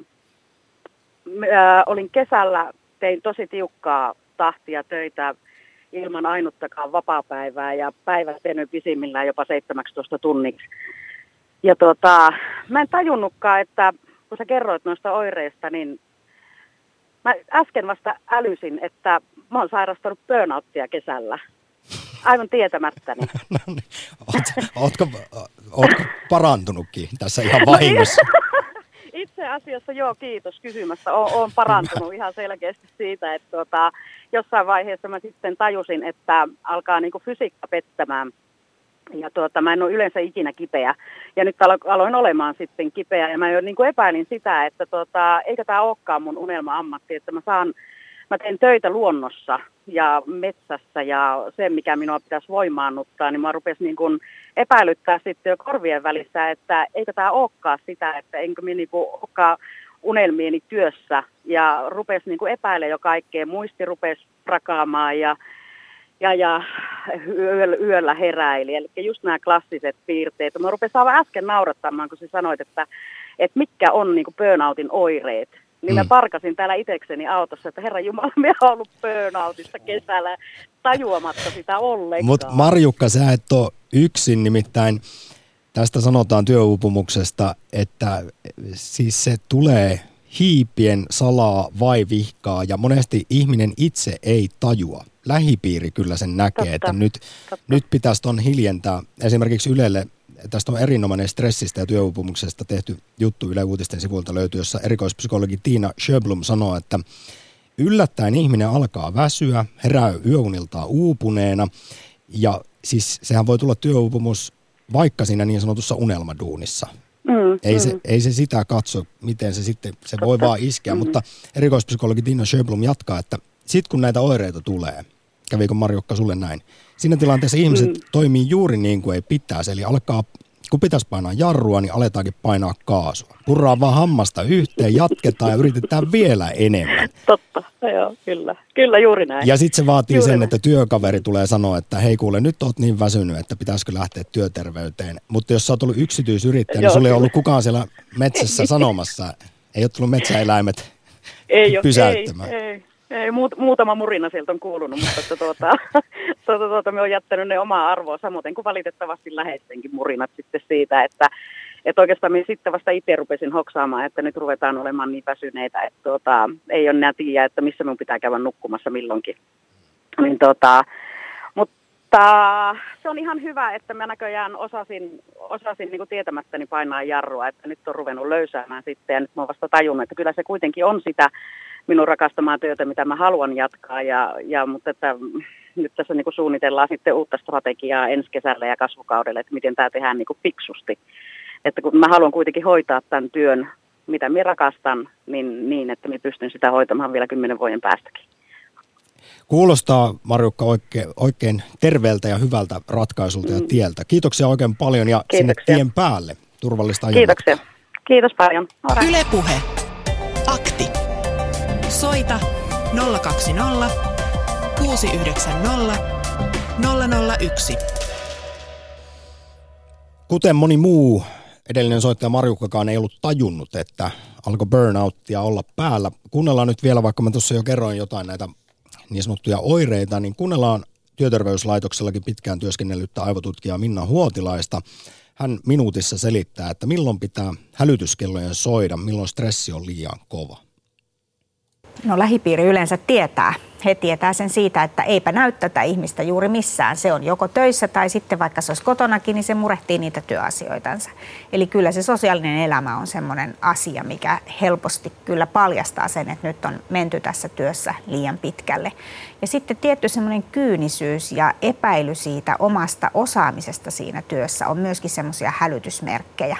ää, olin kesällä, tein tosi tiukkaa tahtia töitä ilman ainuttakaan vapaapäivää ja päivät tehnyt pisimmillään jopa 17 tunniksi. Ja tota, mä en tajunnutkaan, että kun sä kerroit noista oireista, niin mä äsken vasta älysin, että mä oon sairastanut burnouttia kesällä. Aivan tietämättäni. no niin. Oot, ootko, ootko parantunutkin tässä ihan vahingossa? Itse asiassa joo, kiitos kysymästä. Oon parantunut ihan selkeästi siitä, että tuota, jossain vaiheessa mä sitten tajusin, että alkaa niinku fysiikka pettämään – ja tuota, mä en ole yleensä ikinä kipeä. Ja nyt aloin olemaan sitten kipeä. Ja mä jo niin kuin epäilin sitä, että tuota, eikä tämä olekaan mun unelma-ammatti, että mä saan, mä teen töitä luonnossa ja metsässä ja se, mikä minua pitäisi voimaannuttaa, niin mä rupesin niin kuin epäilyttää sitten jo korvien välissä, että eikö tämä olekaan sitä, että enkö minä niin olekaan unelmieni työssä. Ja rupesi niin kuin epäilemään jo kaikkea, muisti rupesi prakaamaan ja ja, ja yöllä, yöllä heräili. Eli just nämä klassiset piirteet. Mä rupesin aivan äsken naurattamaan, kun sä sanoit, että, että mitkä on niin burnoutin oireet. Niin mm. mä parkasin täällä itekseni autossa, että herra Jumala, mä oon ollut burnoutissa kesällä tajuamatta sitä ollenkaan. Mutta Marjukka, sä et ole yksin, nimittäin tästä sanotaan työuupumuksesta, että siis se tulee hiipien salaa vai vihkaa ja monesti ihminen itse ei tajua. Lähipiiri kyllä sen näkee, Totta, että nyt, totta. nyt pitäisi ton hiljentää. Esimerkiksi Ylelle, tästä on erinomainen stressistä ja työuupumuksesta tehty juttu Yle Uutisten sivulta löytyy, jossa erikoispsykologi Tiina Schöblum sanoo, että yllättäen ihminen alkaa väsyä, herää yöuniltaan uupuneena ja siis sehän voi tulla työuupumus vaikka siinä niin sanotussa unelmaduunissa. Mm, Ei, mm. se, ei se sitä katso, miten se sitten, se voi vaan iskeä, Mm-hmm. mutta erikoispsykologi Tiina Schöblum jatkaa, että sitten kun näitä oireita tulee, kävikö Marjokka sulle näin, siinä tilanteessa ihmiset Mm. toimii juuri niin kuin ei pitäisi, eli alkaa, kun pitäisi painaa jarrua, niin aletaankin painaa kaasua. Purraa vaan hammasta yhteen, jatketaan ja yritetään vielä enemmän. Totta, joo, kyllä. Kyllä juuri näin. Ja sitten se vaatii Juuri sen, näin. että työkaveri tulee sanoa, että hei kuule, nyt oot niin väsynyt, että pitäisikö lähteä työterveyteen. Mutta jos sä oot ollut yksityisyrittäjä, niin sulla ei ollut kukaan siellä metsässä sanomassa. Ei ole tullut metsäeläimet ei ole, pysäyttämään. Ei, ei, ei muut, muutama murina sieltä on kuulunut, mutta että tuota, tuota, tuota, me on jättänyt ne omaa arvoa, samoin kuin valitettavasti läheistenkin murinat sitten siitä, että että oikeastaan minä sitten vasta itse rupesin hoksaamaan, että nyt ruvetaan olemaan niin väsyneitä, että tuota, ei ole enää tiedä, että missä minun pitää käydä nukkumassa milloinkin. Niin tuota, mutta se on ihan hyvä, että mä näköjään osasin, osasin niin kuin tietämättäni painaa jarrua, että nyt on ruvennut löysäämään sitten ja nyt mä oon vasta tajunnut, että kyllä se kuitenkin on sitä minun rakastamaa työtä, mitä mä haluan jatkaa, ja, ja, mutta että mm, nyt tässä niin kuin suunnitellaan sitten uutta strategiaa ensi kesällä ja kasvukaudelle, että miten tämä tehdään niin kuin fiksusti. Että kun mä haluan kuitenkin hoitaa tämän työn, mitä minä rakastan, niin, niin että minä pystyn sitä hoitamaan vielä kymmenen vuoden päästäkin. Kuulostaa, Marjukka, oikein, oikein terveeltä ja hyvältä ratkaisulta ja tieltä. Kiitoksia oikein paljon ja sinne Mm. Kiitoksia. tien päälle. Turvallista Kiitoksia. ajanmatkaa. Kiitos paljon. Yle Puhe. Soita 020 690 001. Kuten moni muu edellinen soittaja Marjukkakaan ei ollut tajunnut, että alkoi burnouttia olla päällä. Kuunnellaan nyt vielä, vaikka mä tuossa jo kerroin jotain näitä niin sanottuja oireita, niin kuunnellaan työterveyslaitoksellakin pitkään työskennellyttä aivotutkijaa Minna Huotilaista. Hän minuutissa selittää, että milloin pitää hälytyskellojen soida, milloin stressi on liian kova. No lähipiiri yleensä tietää. He tietää sen siitä, että eipä näy tätä ihmistä juuri missään. Se on joko töissä tai sitten vaikka se olisi kotonakin, niin se murehtii niitä työasioitansa. Eli kyllä se sosiaalinen elämä on semmoinen asia, mikä helposti kyllä paljastaa sen, että nyt on menty tässä työssä liian pitkälle. Ja sitten tietty semmoinen kyynisyys ja epäily siitä omasta osaamisesta siinä työssä on myöskin semmoisia hälytysmerkkejä.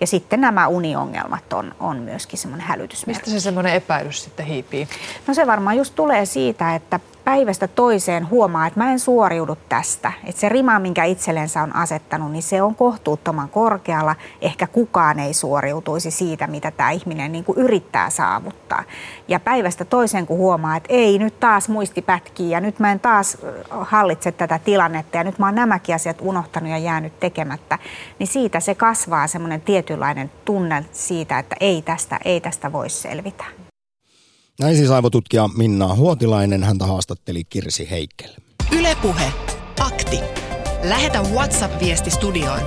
Ja sitten nämä uniongelmat on, on myöskin semmoinen hälytysmerkki. Mistä se semmoinen epäilys sitten hiipii? No se varmaan just tulee siitä, että päivästä toiseen huomaa, että mä en suoriudu tästä. Että se rima, minkä itsellensä on asettanut, niin se on kohtuuttoman korkealla. Ehkä kukaan ei suoriutuisi siitä, mitä tämä ihminen niin kuin yrittää saavuttaa. Ja päivästä toiseen, kun huomaa, että ei, nyt taas muisti pätkii ja nyt mä en taas hallitse tätä tilannetta ja nyt mä oon nämäkin asiat unohtanut ja jäänyt tekemättä, niin siitä se kasvaa semmoinen tietynlainen tunne siitä, että ei tästä, ei tästä voi selvitä. Näin siis aivotutkija Minna Huotilainen, häntä haastatteli Kirsi Heikkel. Yle Puhe. Akti. Lähetä WhatsApp-viesti studioon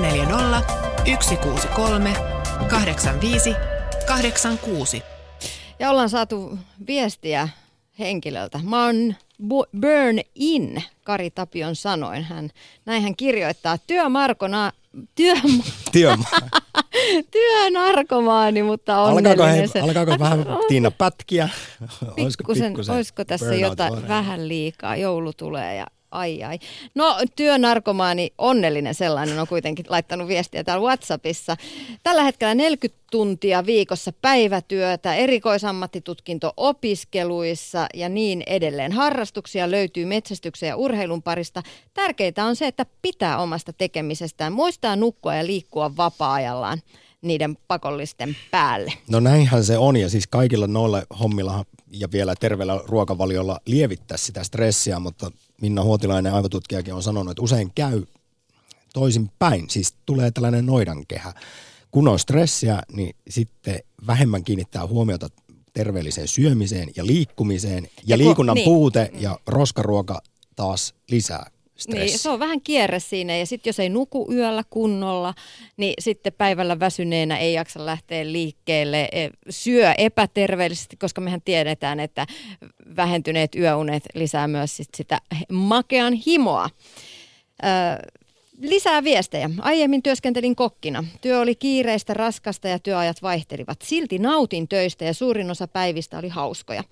040 163 85 86. Ja ollaan saatu viestiä henkilöltä. Mä oon bu- burn in, Kari Tapion sanoin. Hän, näin hän kirjoittaa, työmarkona, työ, Työmaa. Työnarkomaani, mutta. Alkaako, he, se- alkaako vähän Tiina pätkiä? pikkusen, olisiko tässä burnout jotain oireita? vähän liikaa, joulu tulee ja ai ai. No työnarkomaani, onnellinen sellainen on kuitenkin laittanut viestiä täällä Whatsappissa. Tällä hetkellä 40 tuntia viikossa päivätyötä, erikoisammattitutkinto opiskeluissa ja niin edelleen. Harrastuksia löytyy metsästyksen ja urheilun parista. Tärkeintä on se, että pitää omasta tekemisestään, muistaa nukkua ja liikkua vapaa-ajallaan niiden pakollisten päälle. No näinhän se on ja siis kaikilla noilla hommilla ja vielä terveellä ruokavaliolla lievittää sitä stressiä, mutta Minna Huotilainen aivotutkijakin on sanonut, että usein käy toisin päin. Siis tulee tällainen noidankehä. Kun on stressiä, niin sitten vähemmän kiinnittää huomiota terveelliseen syömiseen ja liikkumiseen. Ja Ja kun- liikunnan niin. puute ja roskaruoka taas lisää stressi. Niin, se on vähän kierre siinä ja sitten jos ei nuku yöllä kunnolla, niin sitten päivällä väsyneenä ei jaksa lähteä liikkeelle, e, syö epäterveellisesti, koska mehän tiedetään, että vähentyneet yöunet lisää myös sit sitä makean himoa. Öö, Lisää viestejä. Aiemmin työskentelin kokkina. Työ oli kiireistä, raskasta ja työajat vaihtelivat. Silti nautin töistä ja suurin osa päivistä oli hauskoja.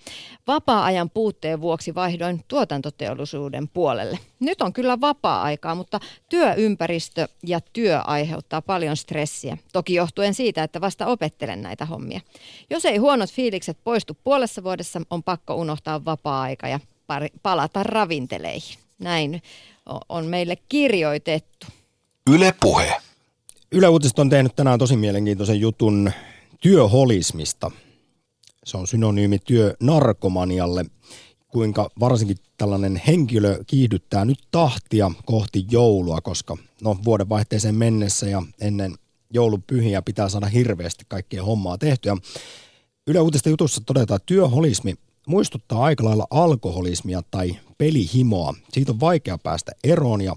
Vapaa-ajan puutteen vuoksi vaihdoin tuotantoteollisuuden puolelle. Nyt on kyllä vapaa-aikaa, mutta työympäristö ja työ aiheuttaa paljon stressiä. Toki johtuen siitä, että vasta opettelen näitä hommia. Jos ei huonot fiilikset poistu puolessa vuodessa, on pakko unohtaa vapaa-aika ja palata ravinteleihin. Näin on meille kirjoitettu. Yle Puhe. Yle Uutiset on tehnyt tänään tosi mielenkiintoisen jutun työholismista. Se on synonyymi työnarkomanialle, kuinka varsinkin tällainen henkilö kiihdyttää nyt tahtia kohti joulua, koska no vuodenvaihteeseen mennessä ja ennen joulupyhiä pitää saada hirveästi kaikkea hommaa tehtyä. Yle Uutisten jutussa todetaan, että työholismi muistuttaa aika lailla alkoholismia tai pelihimoa. Siitä on vaikea päästä eroon ja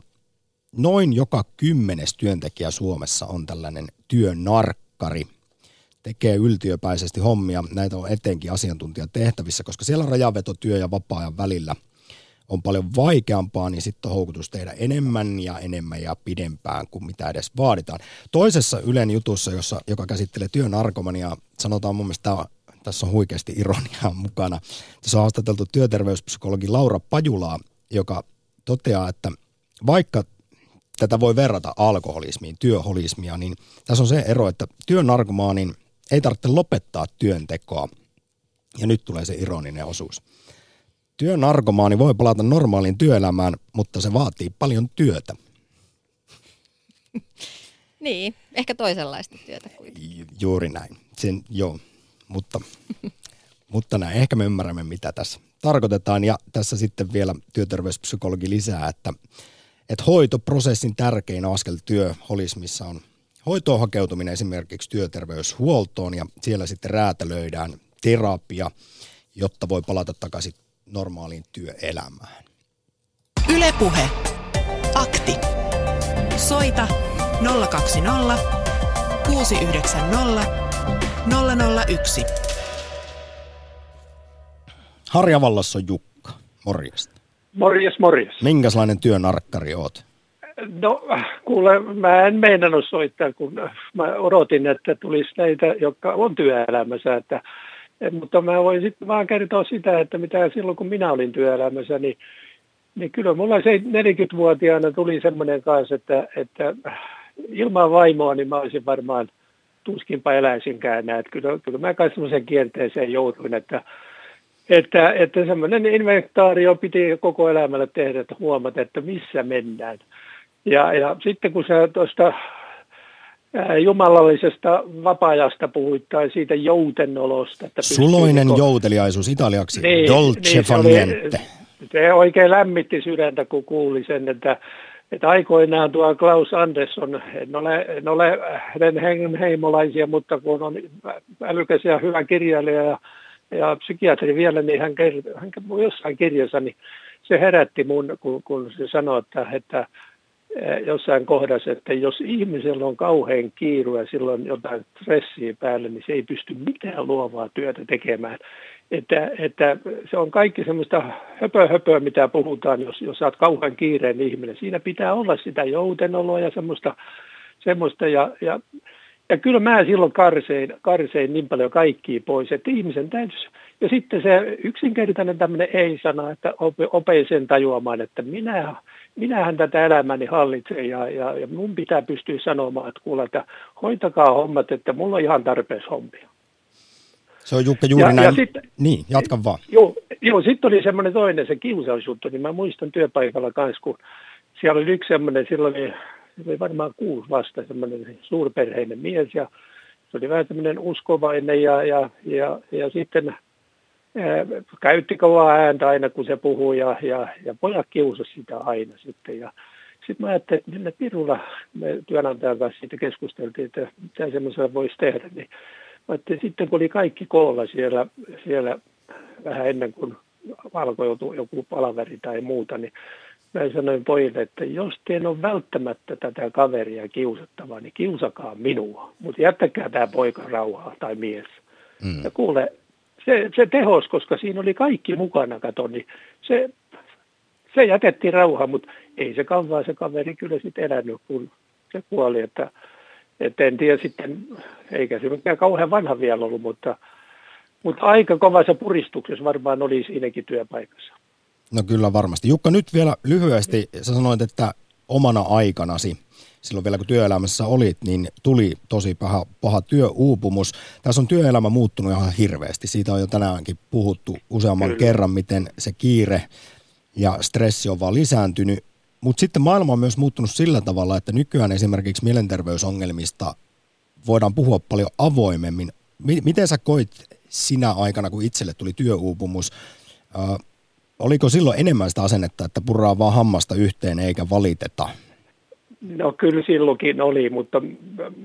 noin joka kymmenes työntekijä Suomessa on tällainen työnarkkari. Tekee yltiöpäisesti hommia. Näitä on etenkin asiantuntijatehtävissä, koska siellä rajavetotyö ja vapaa-ajan välillä on paljon vaikeampaa, niin sitten on houkutus tehdä enemmän ja enemmän ja pidempään kuin mitä edes vaaditaan. Toisessa Ylen jutussa, jossa, joka käsittelee työnarkomaniaa, sanotaan mun mielestä tässä on huikeasti ironiaa mukana. Tässä on haastateltu työterveyspsykologi Laura Pajulaa, joka toteaa, että vaikka tätä voi verrata alkoholismiin, työholismia, niin tässä on se ero, että työnarkomaanin ei tarvitse lopettaa työntekoa. Ja nyt tulee se ironinen osuus. Työnarkomaani voi palata normaaliin työelämään, mutta se vaatii paljon työtä. niin, ehkä toisenlaista työtä kuitenkin. Juuri näin. Sen, joo, mutta, mutta näin, ehkä me ymmärrämme, mitä tässä tarkoitetaan. Ja tässä sitten vielä työterveyspsykologi lisää, että, että hoitoprosessin tärkein askel työholismissa on hoitoon hakeutuminen esimerkiksi työterveyshuoltoon ja siellä sitten räätälöidään terapia, jotta voi palata takaisin normaaliin työelämään. Ylepuhe. Akti. Soita 020 690 001. Harjavallassa on Jukka. Morjesta. Morjes, morjes. Minkälainen työnarkkari oot? No kuule, mä en meinannut soittaa, kun mä odotin, että tulisi näitä, jotka on työelämässä. Että, mutta mä voin sitten vaan kertoa sitä, että mitä silloin kun minä olin työelämässä, niin, niin kyllä mulla se 40-vuotiaana tuli semmoinen kanssa, että, että ilman vaimoa niin mä olisin varmaan – tuskinpa eläisinkään näin. Kyllä, kyllä mä kai semmoisen kierteeseen joutuin, että, että, että semmoinen inventaario piti koko elämällä tehdä, että huomata, että missä mennään. Ja, ja sitten kun sä tuosta jumalallisesta vapaa-ajasta puhuit tai siitä joutenolosta. Että Suloinen koko... jouteliaisuus italiaksi, niin, dolce niin, se, oli, se oikein lämmitti sydäntä, kun kuuli sen, että että aikoinaan tuo Klaus Andersson, en ole, en ole hänen heimolaisia, mutta kun on älykäs ja hyvä kirjailija ja, ja psykiatri vielä, niin hän, hän jossain kirjassa, niin se herätti mun, kun, kun se sanoi, että, että jossain kohdassa, että jos ihmisellä on kauhean kiiru ja silloin jotain stressiä päällä, niin se ei pysty mitään luovaa työtä tekemään että, että se on kaikki semmoista höpö, höpöä, mitä puhutaan, jos, jos olet kauhean kiireen ihminen. Siinä pitää olla sitä joutenoloa ja semmoista, semmoista ja, ja, ja kyllä mä silloin karsein, karsein niin paljon kaikkia pois, että ihmisen täytyisi, ja sitten se yksinkertainen tämmöinen ei-sana, että opein sen tajuamaan, että minä, minähän tätä elämäni hallitsen ja, ja, ja mun pitää pystyä sanomaan, että kuule, että hoitakaa hommat, että mulla on ihan tarpeeksi hommia. Se on Jukka juuri ja, näin. Ja sit, niin, jatka vaan. Joo, joo sitten oli semmoinen toinen, se kiusausjuttu, niin mä muistan työpaikalla kanssa, kun siellä oli yksi semmoinen, silloin oli, oli varmaan kuusi vasta semmoinen suurperheinen mies ja se oli vähän semmoinen uskovainen ja, ja, ja, ja sitten käytti kovaa ääntä aina, kun se puhui ja, ja, ja pojat kiusasi sitä aina sitten ja sitten mä ajattelin, että millä pirulla me työnantajan kanssa siitä keskusteltiin, että mitä semmoisella voisi tehdä, niin mutta sitten kun oli kaikki koolla siellä, siellä vähän ennen kuin alkoi joku palaveri tai muuta, niin mä sanoin pojille, että jos teidän on välttämättä tätä kaveria kiusattavaa, niin kiusakaa minua, mutta jättäkää tämä poika rauhaa tai mies. Mm. Ja kuule, se, se tehos, koska siinä oli kaikki mukana, kato, niin se, se jätettiin rauhaa, mutta ei se kauan se kaveri kyllä sitten elänyt, kun se kuoli, että, että en tiedä sitten, eikä se mikään kauhean vanha vielä ollut, mutta, mutta aika kovassa puristuksessa varmaan oli siinäkin työpaikassa. No kyllä varmasti. Jukka, nyt vielä lyhyesti, sä sanoit, että omana aikanasi, silloin vielä kun työelämässä olit, niin tuli tosi paha, paha työuupumus. Tässä on työelämä muuttunut ihan hirveästi. Siitä on jo tänäänkin puhuttu useamman kyllä. kerran, miten se kiire ja stressi on vaan lisääntynyt. Mutta sitten maailma on myös muuttunut sillä tavalla, että nykyään esimerkiksi mielenterveysongelmista voidaan puhua paljon avoimemmin. Miten sä koit sinä aikana, kun itselle tuli työuupumus, Oliko silloin enemmän sitä asennetta, että purraa vaan hammasta yhteen eikä valiteta? No kyllä silloinkin oli, mutta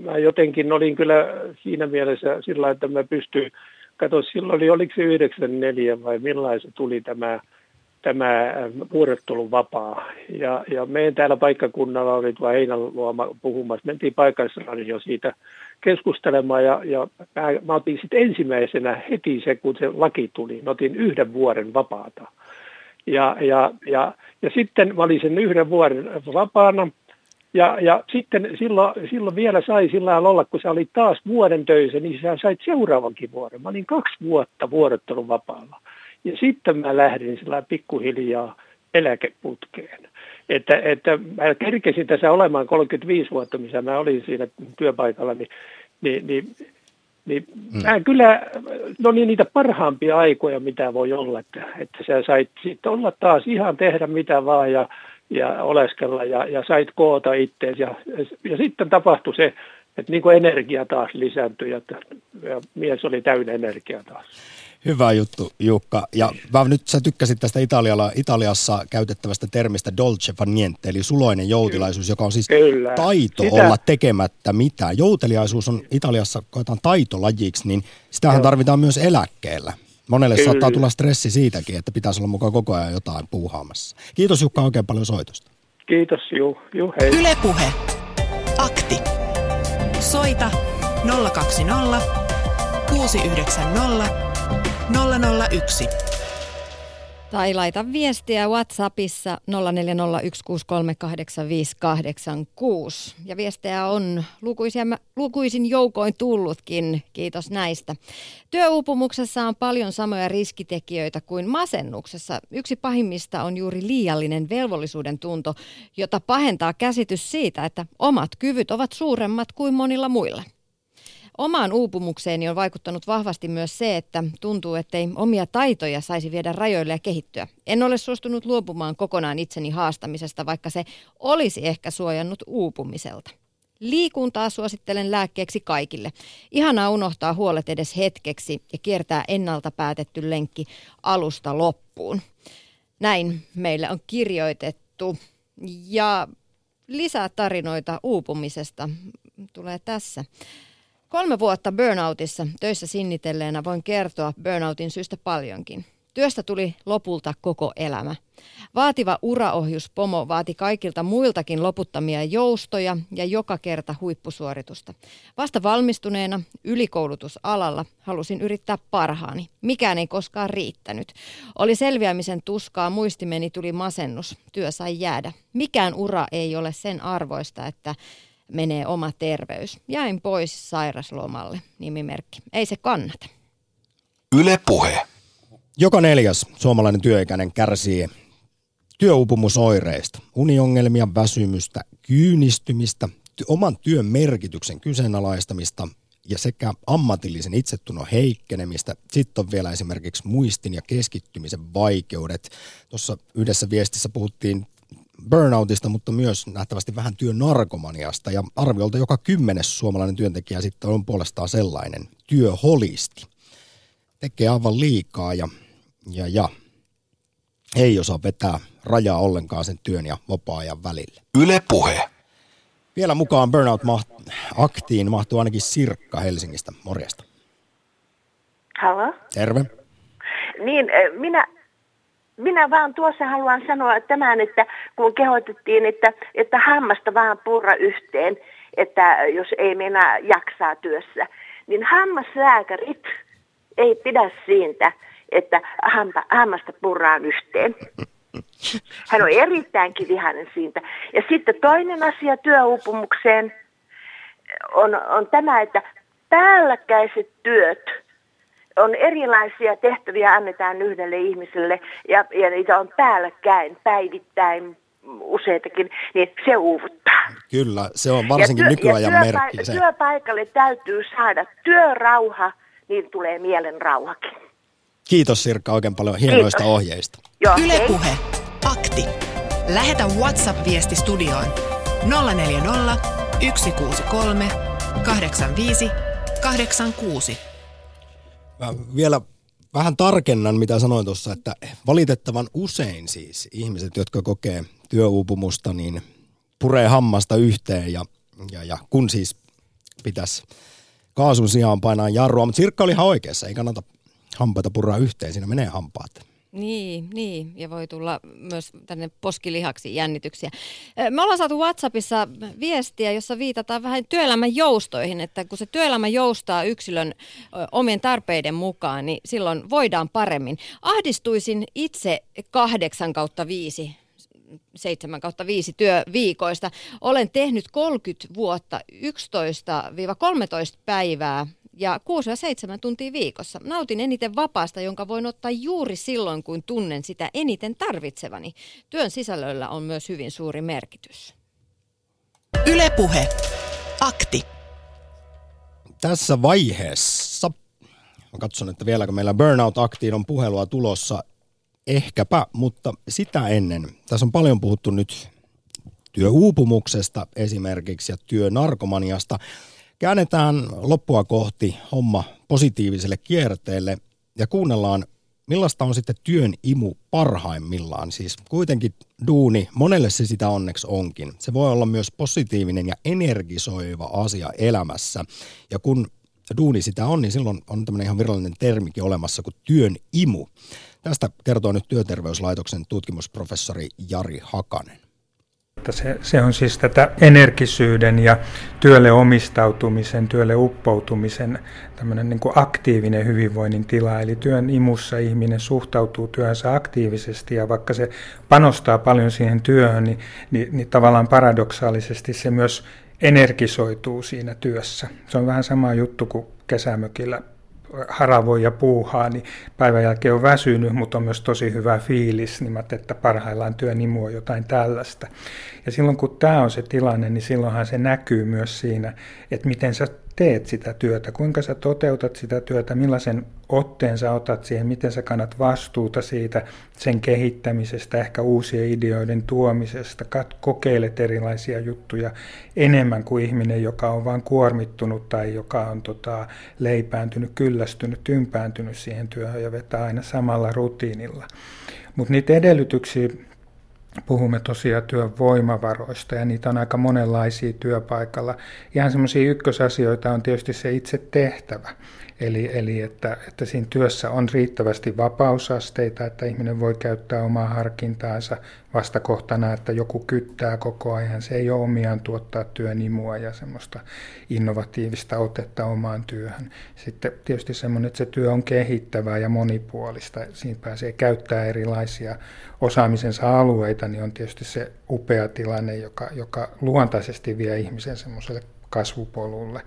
mä jotenkin olin kyllä siinä mielessä sillä, että mä pystyin, katso silloin oli, oliko se 94 vai millainen tuli tämä, tämä vuorottelun vapaa. Ja, ja meidän täällä paikkakunnalla oli tuo Heinäluoma puhumassa, mentiin jo siitä keskustelemaan ja, ja mä, mä otin sitten ensimmäisenä heti se, kun se laki tuli, mä otin yhden vuoden vapaata. Ja, ja, ja, ja sitten mä olin sen yhden vuoden vapaana. Ja, ja sitten silloin, silloin vielä sai sillä olla, kun sä olit taas vuoden töissä, niin sä sait seuraavankin vuoden. Mä olin kaksi vuotta vuorottelun vapaalla. Ja sitten mä lähdin sillä pikkuhiljaa eläkeputkeen. Että, että mä kerkesin tässä olemaan 35 vuotta, missä mä olin siinä työpaikalla, niin, niin, niin niin mm. mä kyllä, no niin niitä parhaampia aikoja, mitä voi olla, että, että sä sait sitten olla taas ihan tehdä mitä vaan ja, ja oleskella ja, ja sait koota ittees ja, ja sitten tapahtui se, että niin kuin energia taas lisääntyi ja, ja mies oli täynnä energiaa taas. Hyvä juttu, Jukka. Ja mä nyt sä tykkäsit tästä Italialla, Italiassa käytettävästä termistä dolce fa niente, eli suloinen joutilaisuus, joka on siis Kyllä. taito Sitä... olla tekemättä mitään. Jouteliaisuus on Italiassa, koetaan taitolajiksi, niin sitähän Joo. tarvitaan myös eläkkeellä. Monelle Kyllä. saattaa tulla stressi siitäkin, että pitäisi olla mukaan koko ajan jotain puuhaamassa. Kiitos Jukka oikein paljon soitosta. Kiitos, juu, juu hei. Ylepuhe. Akti. Soita 020 690 001. Tai laita viestiä WhatsAppissa 0401638586. Ja viestejä on lukuisia, lukuisin joukoin tullutkin, kiitos näistä. Työuupumuksessa on paljon samoja riskitekijöitä kuin masennuksessa. Yksi pahimmista on juuri liiallinen velvollisuuden tunto, jota pahentaa käsitys siitä, että omat kyvyt ovat suuremmat kuin monilla muilla. Omaan uupumukseeni on vaikuttanut vahvasti myös se, että tuntuu, ettei omia taitoja saisi viedä rajoille ja kehittyä. En ole suostunut luopumaan kokonaan itseni haastamisesta, vaikka se olisi ehkä suojannut uupumiselta. Liikuntaa suosittelen lääkkeeksi kaikille. Ihanaa unohtaa huolet edes hetkeksi ja kiertää ennalta päätetty lenkki alusta loppuun. Näin meille on kirjoitettu. Ja lisää tarinoita uupumisesta tulee tässä. Kolme vuotta burnoutissa töissä sinnitelleenä voin kertoa burnoutin syystä paljonkin. Työstä tuli lopulta koko elämä. Vaativa uraohjuspomo vaati kaikilta muiltakin loputtamia joustoja ja joka kerta huippusuoritusta. Vasta valmistuneena ylikoulutusalalla halusin yrittää parhaani. Mikään ei koskaan riittänyt. Oli selviämisen tuskaa, muistimeni tuli masennus. Työ sai jäädä. Mikään ura ei ole sen arvoista, että menee oma terveys. Jäin pois sairaslomalle, nimimerkki. Ei se kannata. Yle Puhe. Joka neljäs suomalainen työikäinen kärsii työuupumusoireista, uniongelmia, väsymystä, kyynistymistä, oman työn merkityksen kyseenalaistamista ja sekä ammatillisen itsetunnon heikkenemistä. Sitten on vielä esimerkiksi muistin ja keskittymisen vaikeudet. Tuossa yhdessä viestissä puhuttiin burnoutista, mutta myös nähtävästi vähän työnarkomaniasta. Ja arviolta joka kymmenes suomalainen työntekijä sitten on puolestaan sellainen työholisti. Tekee aivan liikaa ja, ja, ja ei osaa vetää rajaa ollenkaan sen työn ja vapaa-ajan välille. Yle Puhe. Vielä mukaan Burnout-aktiin mahtuu ainakin Sirkka Helsingistä. Morjesta. Halo. Terve. Niin, eh, minä minä vaan tuossa haluan sanoa tämän, että kun kehotettiin, että, että hammasta vaan purra yhteen, että jos ei mennä jaksaa työssä, niin hammaslääkärit ei pidä siitä, että hampa, hammasta purraan yhteen. Hän on erittäinkin vihainen siitä. Ja sitten toinen asia työuupumukseen on, on tämä, että päällekkäiset työt on erilaisia tehtäviä annetaan yhdelle ihmiselle ja, ja niitä on päällekkäin päivittäin useitakin, niin se uuvuttaa. Kyllä, se on varsinkin työ, nykyajan työpa- merkki. Se. Työpaikalle täytyy saada työrauha, niin tulee mielen rauhakin. Kiitos Sirkka oikein paljon hienoista Kiitos. ohjeista. Joo, Ylepuhe Akti. Lähetä WhatsApp-viesti studioon 040 163 85 86. Mä vielä vähän tarkennan, mitä sanoin tuossa, että valitettavan usein siis ihmiset, jotka kokee työuupumusta, niin puree hammasta yhteen ja, ja, ja kun siis pitäisi kaasun sijaan painaa jarrua, mutta Sirkka oli ihan oikeassa, ei kannata hampaita purraa yhteen, siinä menee hampaat. Niin, niin, ja voi tulla myös tänne poskilihaksi jännityksiä. Me ollaan saatu WhatsAppissa viestiä, jossa viitataan vähän työelämän joustoihin, että kun se työelämä joustaa yksilön omien tarpeiden mukaan, niin silloin voidaan paremmin. Ahdistuisin itse kahdeksan kautta viisi 7 kautta 5 työviikoista. Olen tehnyt 30 vuotta 11-13 päivää ja 6-7 tuntia viikossa. Nautin eniten vapaasta, jonka voin ottaa juuri silloin, kun tunnen sitä eniten tarvitsevani. Työn sisällöllä on myös hyvin suuri merkitys. Ylepuhe. Akti. Tässä vaiheessa, mä katson, että vieläkö meillä Burnout-aktiin on puhelua tulossa, ehkäpä, mutta sitä ennen. Tässä on paljon puhuttu nyt työuupumuksesta esimerkiksi ja työnarkomaniasta. Käännetään loppua kohti homma positiiviselle kierteelle ja kuunnellaan, millaista on sitten työn imu parhaimmillaan. Siis kuitenkin duuni, monelle se sitä onneksi onkin. Se voi olla myös positiivinen ja energisoiva asia elämässä. Ja kun duuni sitä on, niin silloin on tämmöinen ihan virallinen termikin olemassa kuin työn imu. Tästä kertoo nyt Työterveyslaitoksen tutkimusprofessori Jari Hakanen. Se, se on siis tätä energisyyden ja työlle omistautumisen, työlle uppoutumisen tämmöinen niin kuin aktiivinen hyvinvoinnin tila. Eli työn imussa ihminen suhtautuu työhönsä aktiivisesti ja vaikka se panostaa paljon siihen työhön, niin, niin, niin tavallaan paradoksaalisesti se myös energisoituu siinä työssä. Se on vähän sama juttu kuin kesämökillä haravoi ja puuhaa, niin päivän jälkeen on väsynyt, mutta on myös tosi hyvä fiilis, niin mä että parhaillaan työn imu on jotain tällaista. Ja silloin kun tämä on se tilanne, niin silloinhan se näkyy myös siinä, että miten sä teet sitä työtä, kuinka sä toteutat sitä työtä, millaisen otteen sä otat siihen, miten sä kannat vastuuta siitä, sen kehittämisestä, ehkä uusien ideoiden tuomisesta, kokeilet erilaisia juttuja enemmän kuin ihminen, joka on vain kuormittunut tai joka on tota, leipääntynyt, kyllästynyt, ympääntynyt siihen työhön ja vetää aina samalla rutiinilla. Mutta niitä edellytyksiä puhumme tosiaan työn voimavaroista ja niitä on aika monenlaisia työpaikalla. Ihan semmoisia ykkösasioita on tietysti se itse tehtävä. Eli, eli että, että siinä työssä on riittävästi vapausasteita, että ihminen voi käyttää omaa harkintaansa vastakohtana, että joku kyttää koko ajan. Se ei ole omiaan tuottaa työn imua ja semmoista innovatiivista otetta omaan työhön. Sitten tietysti semmoinen, että se työ on kehittävää ja monipuolista. Siinä pääsee käyttää erilaisia osaamisensa alueita, niin on tietysti se upea tilanne, joka, joka luontaisesti vie ihmisen semmoiselle kasvupolulle.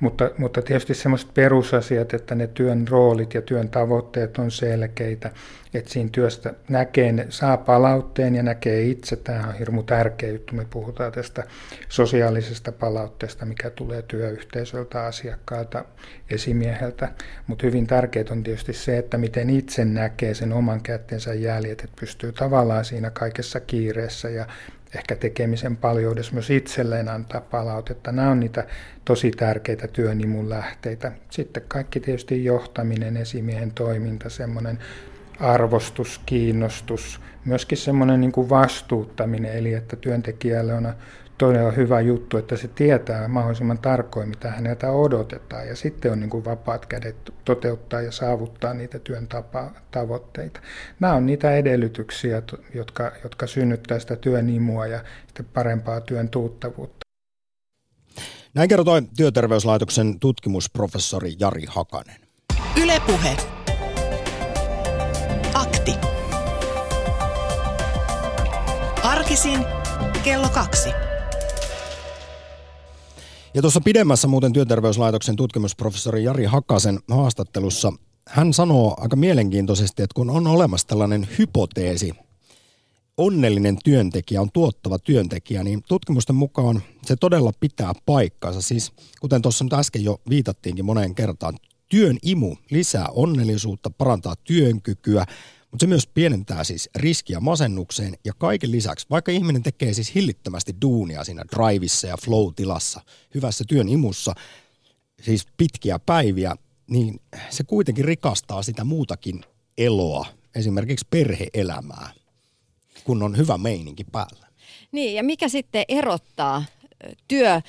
Mutta, mutta tietysti sellaiset perusasiat, että ne työn roolit ja työn tavoitteet on selkeitä, että siinä työstä näkee, saa palautteen ja näkee itse. Tämä on hirmu tärkeä juttu. Me puhutaan tästä sosiaalisesta palautteesta, mikä tulee työyhteisöltä, asiakkaalta, esimieheltä. Mutta hyvin tärkeää on tietysti se, että miten itse näkee sen oman kättensä jäljet, että pystyy tavallaan siinä kaikessa kiireessä ja ehkä tekemisen paljoudessa myös itselleen antaa palautetta. Nämä on niitä tosi tärkeitä työnimun lähteitä. Sitten kaikki tietysti johtaminen, esimiehen toiminta, semmoinen arvostus, kiinnostus, myöskin semmoinen niin kuin vastuuttaminen, eli että työntekijälle on todella hyvä juttu, että se tietää mahdollisimman tarkoin, mitä häneltä odotetaan, ja sitten on niin kuin vapaat kädet toteuttaa ja saavuttaa niitä työn tapa, tavoitteita. Nämä on niitä edellytyksiä, jotka, jotka synnyttää sitä työn imua ja parempaa työn tuuttavuutta. Näin kertoi Työterveyslaitoksen tutkimusprofessori Jari Hakanen. Ylepuhe. Akti. Arkisin kello kaksi. Ja tuossa pidemmässä muuten Työterveyslaitoksen tutkimusprofessori Jari Hakasen haastattelussa hän sanoo aika mielenkiintoisesti, että kun on olemassa tällainen hypoteesi, onnellinen työntekijä on tuottava työntekijä, niin tutkimusten mukaan se todella pitää paikkansa. Siis kuten tuossa nyt äsken jo viitattiinkin moneen kertaan, työn imu lisää onnellisuutta, parantaa työnkykyä, mutta se myös pienentää siis riskiä masennukseen ja kaiken lisäksi, vaikka ihminen tekee siis hillittömästi duunia siinä drivissa ja flow-tilassa, hyvässä työn imussa, siis pitkiä päiviä, niin se kuitenkin rikastaa sitä muutakin eloa, esimerkiksi perheelämää, kun on hyvä meininki päällä. Niin, ja mikä sitten erottaa työ,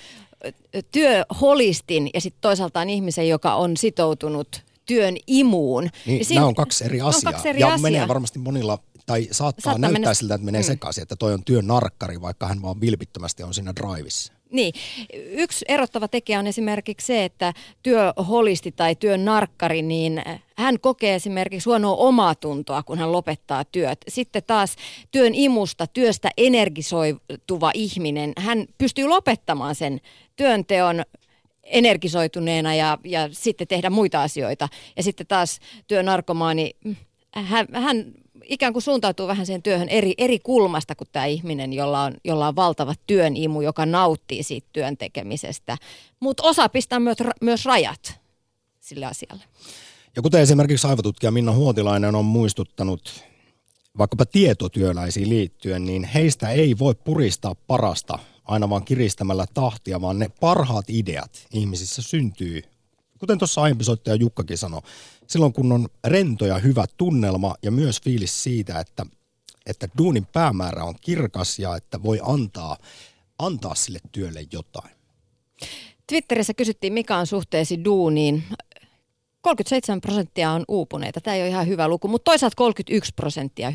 työholistin ja sitten toisaalta on ihmisen, joka on sitoutunut työn imuun. Niin, niin siinä, nämä on kaksi eri asiaa. Kaksi eri ja asiaa. menee varmasti monilla, tai saattaa, saattaa näyttää mennä... siltä, että menee mm. sekaisin, että toi on työn narkkari, vaikka hän vaan vilpittömästi on siinä drivissa. Niin. Yksi erottava tekijä on esimerkiksi se, että työholisti tai työn narkkari, niin hän kokee esimerkiksi huonoa omatuntoa, kun hän lopettaa työt. Sitten taas työn imusta, työstä energisoituva ihminen, hän pystyy lopettamaan sen työnteon energisoituneena ja, ja sitten tehdä muita asioita. Ja sitten taas työnarkomaani, hän, hän ikään kuin suuntautuu vähän sen työhön eri, eri kulmasta kuin tämä ihminen, jolla on, jolla on valtava työn imu, joka nauttii siitä työn tekemisestä. Mutta osa pistää myös, myös rajat sille asialle. Ja kuten esimerkiksi aivotutkija Minna Huotilainen on muistuttanut vaikkapa tietotyöläisiin liittyen, niin heistä ei voi puristaa parasta aina vaan kiristämällä tahtia, vaan ne parhaat ideat ihmisissä syntyy, kuten tuossa aiempi soittaja Jukkakin sanoi, silloin kun on rento ja hyvä tunnelma ja myös fiilis siitä, että, että duunin päämäärä on kirkas ja että voi antaa, antaa sille työlle jotain. Twitterissä kysyttiin, mikä on suhteesi duuniin. 37 prosenttia on uupuneita. Tämä ei ole ihan hyvä luku, mutta toisaalta 31 prosenttia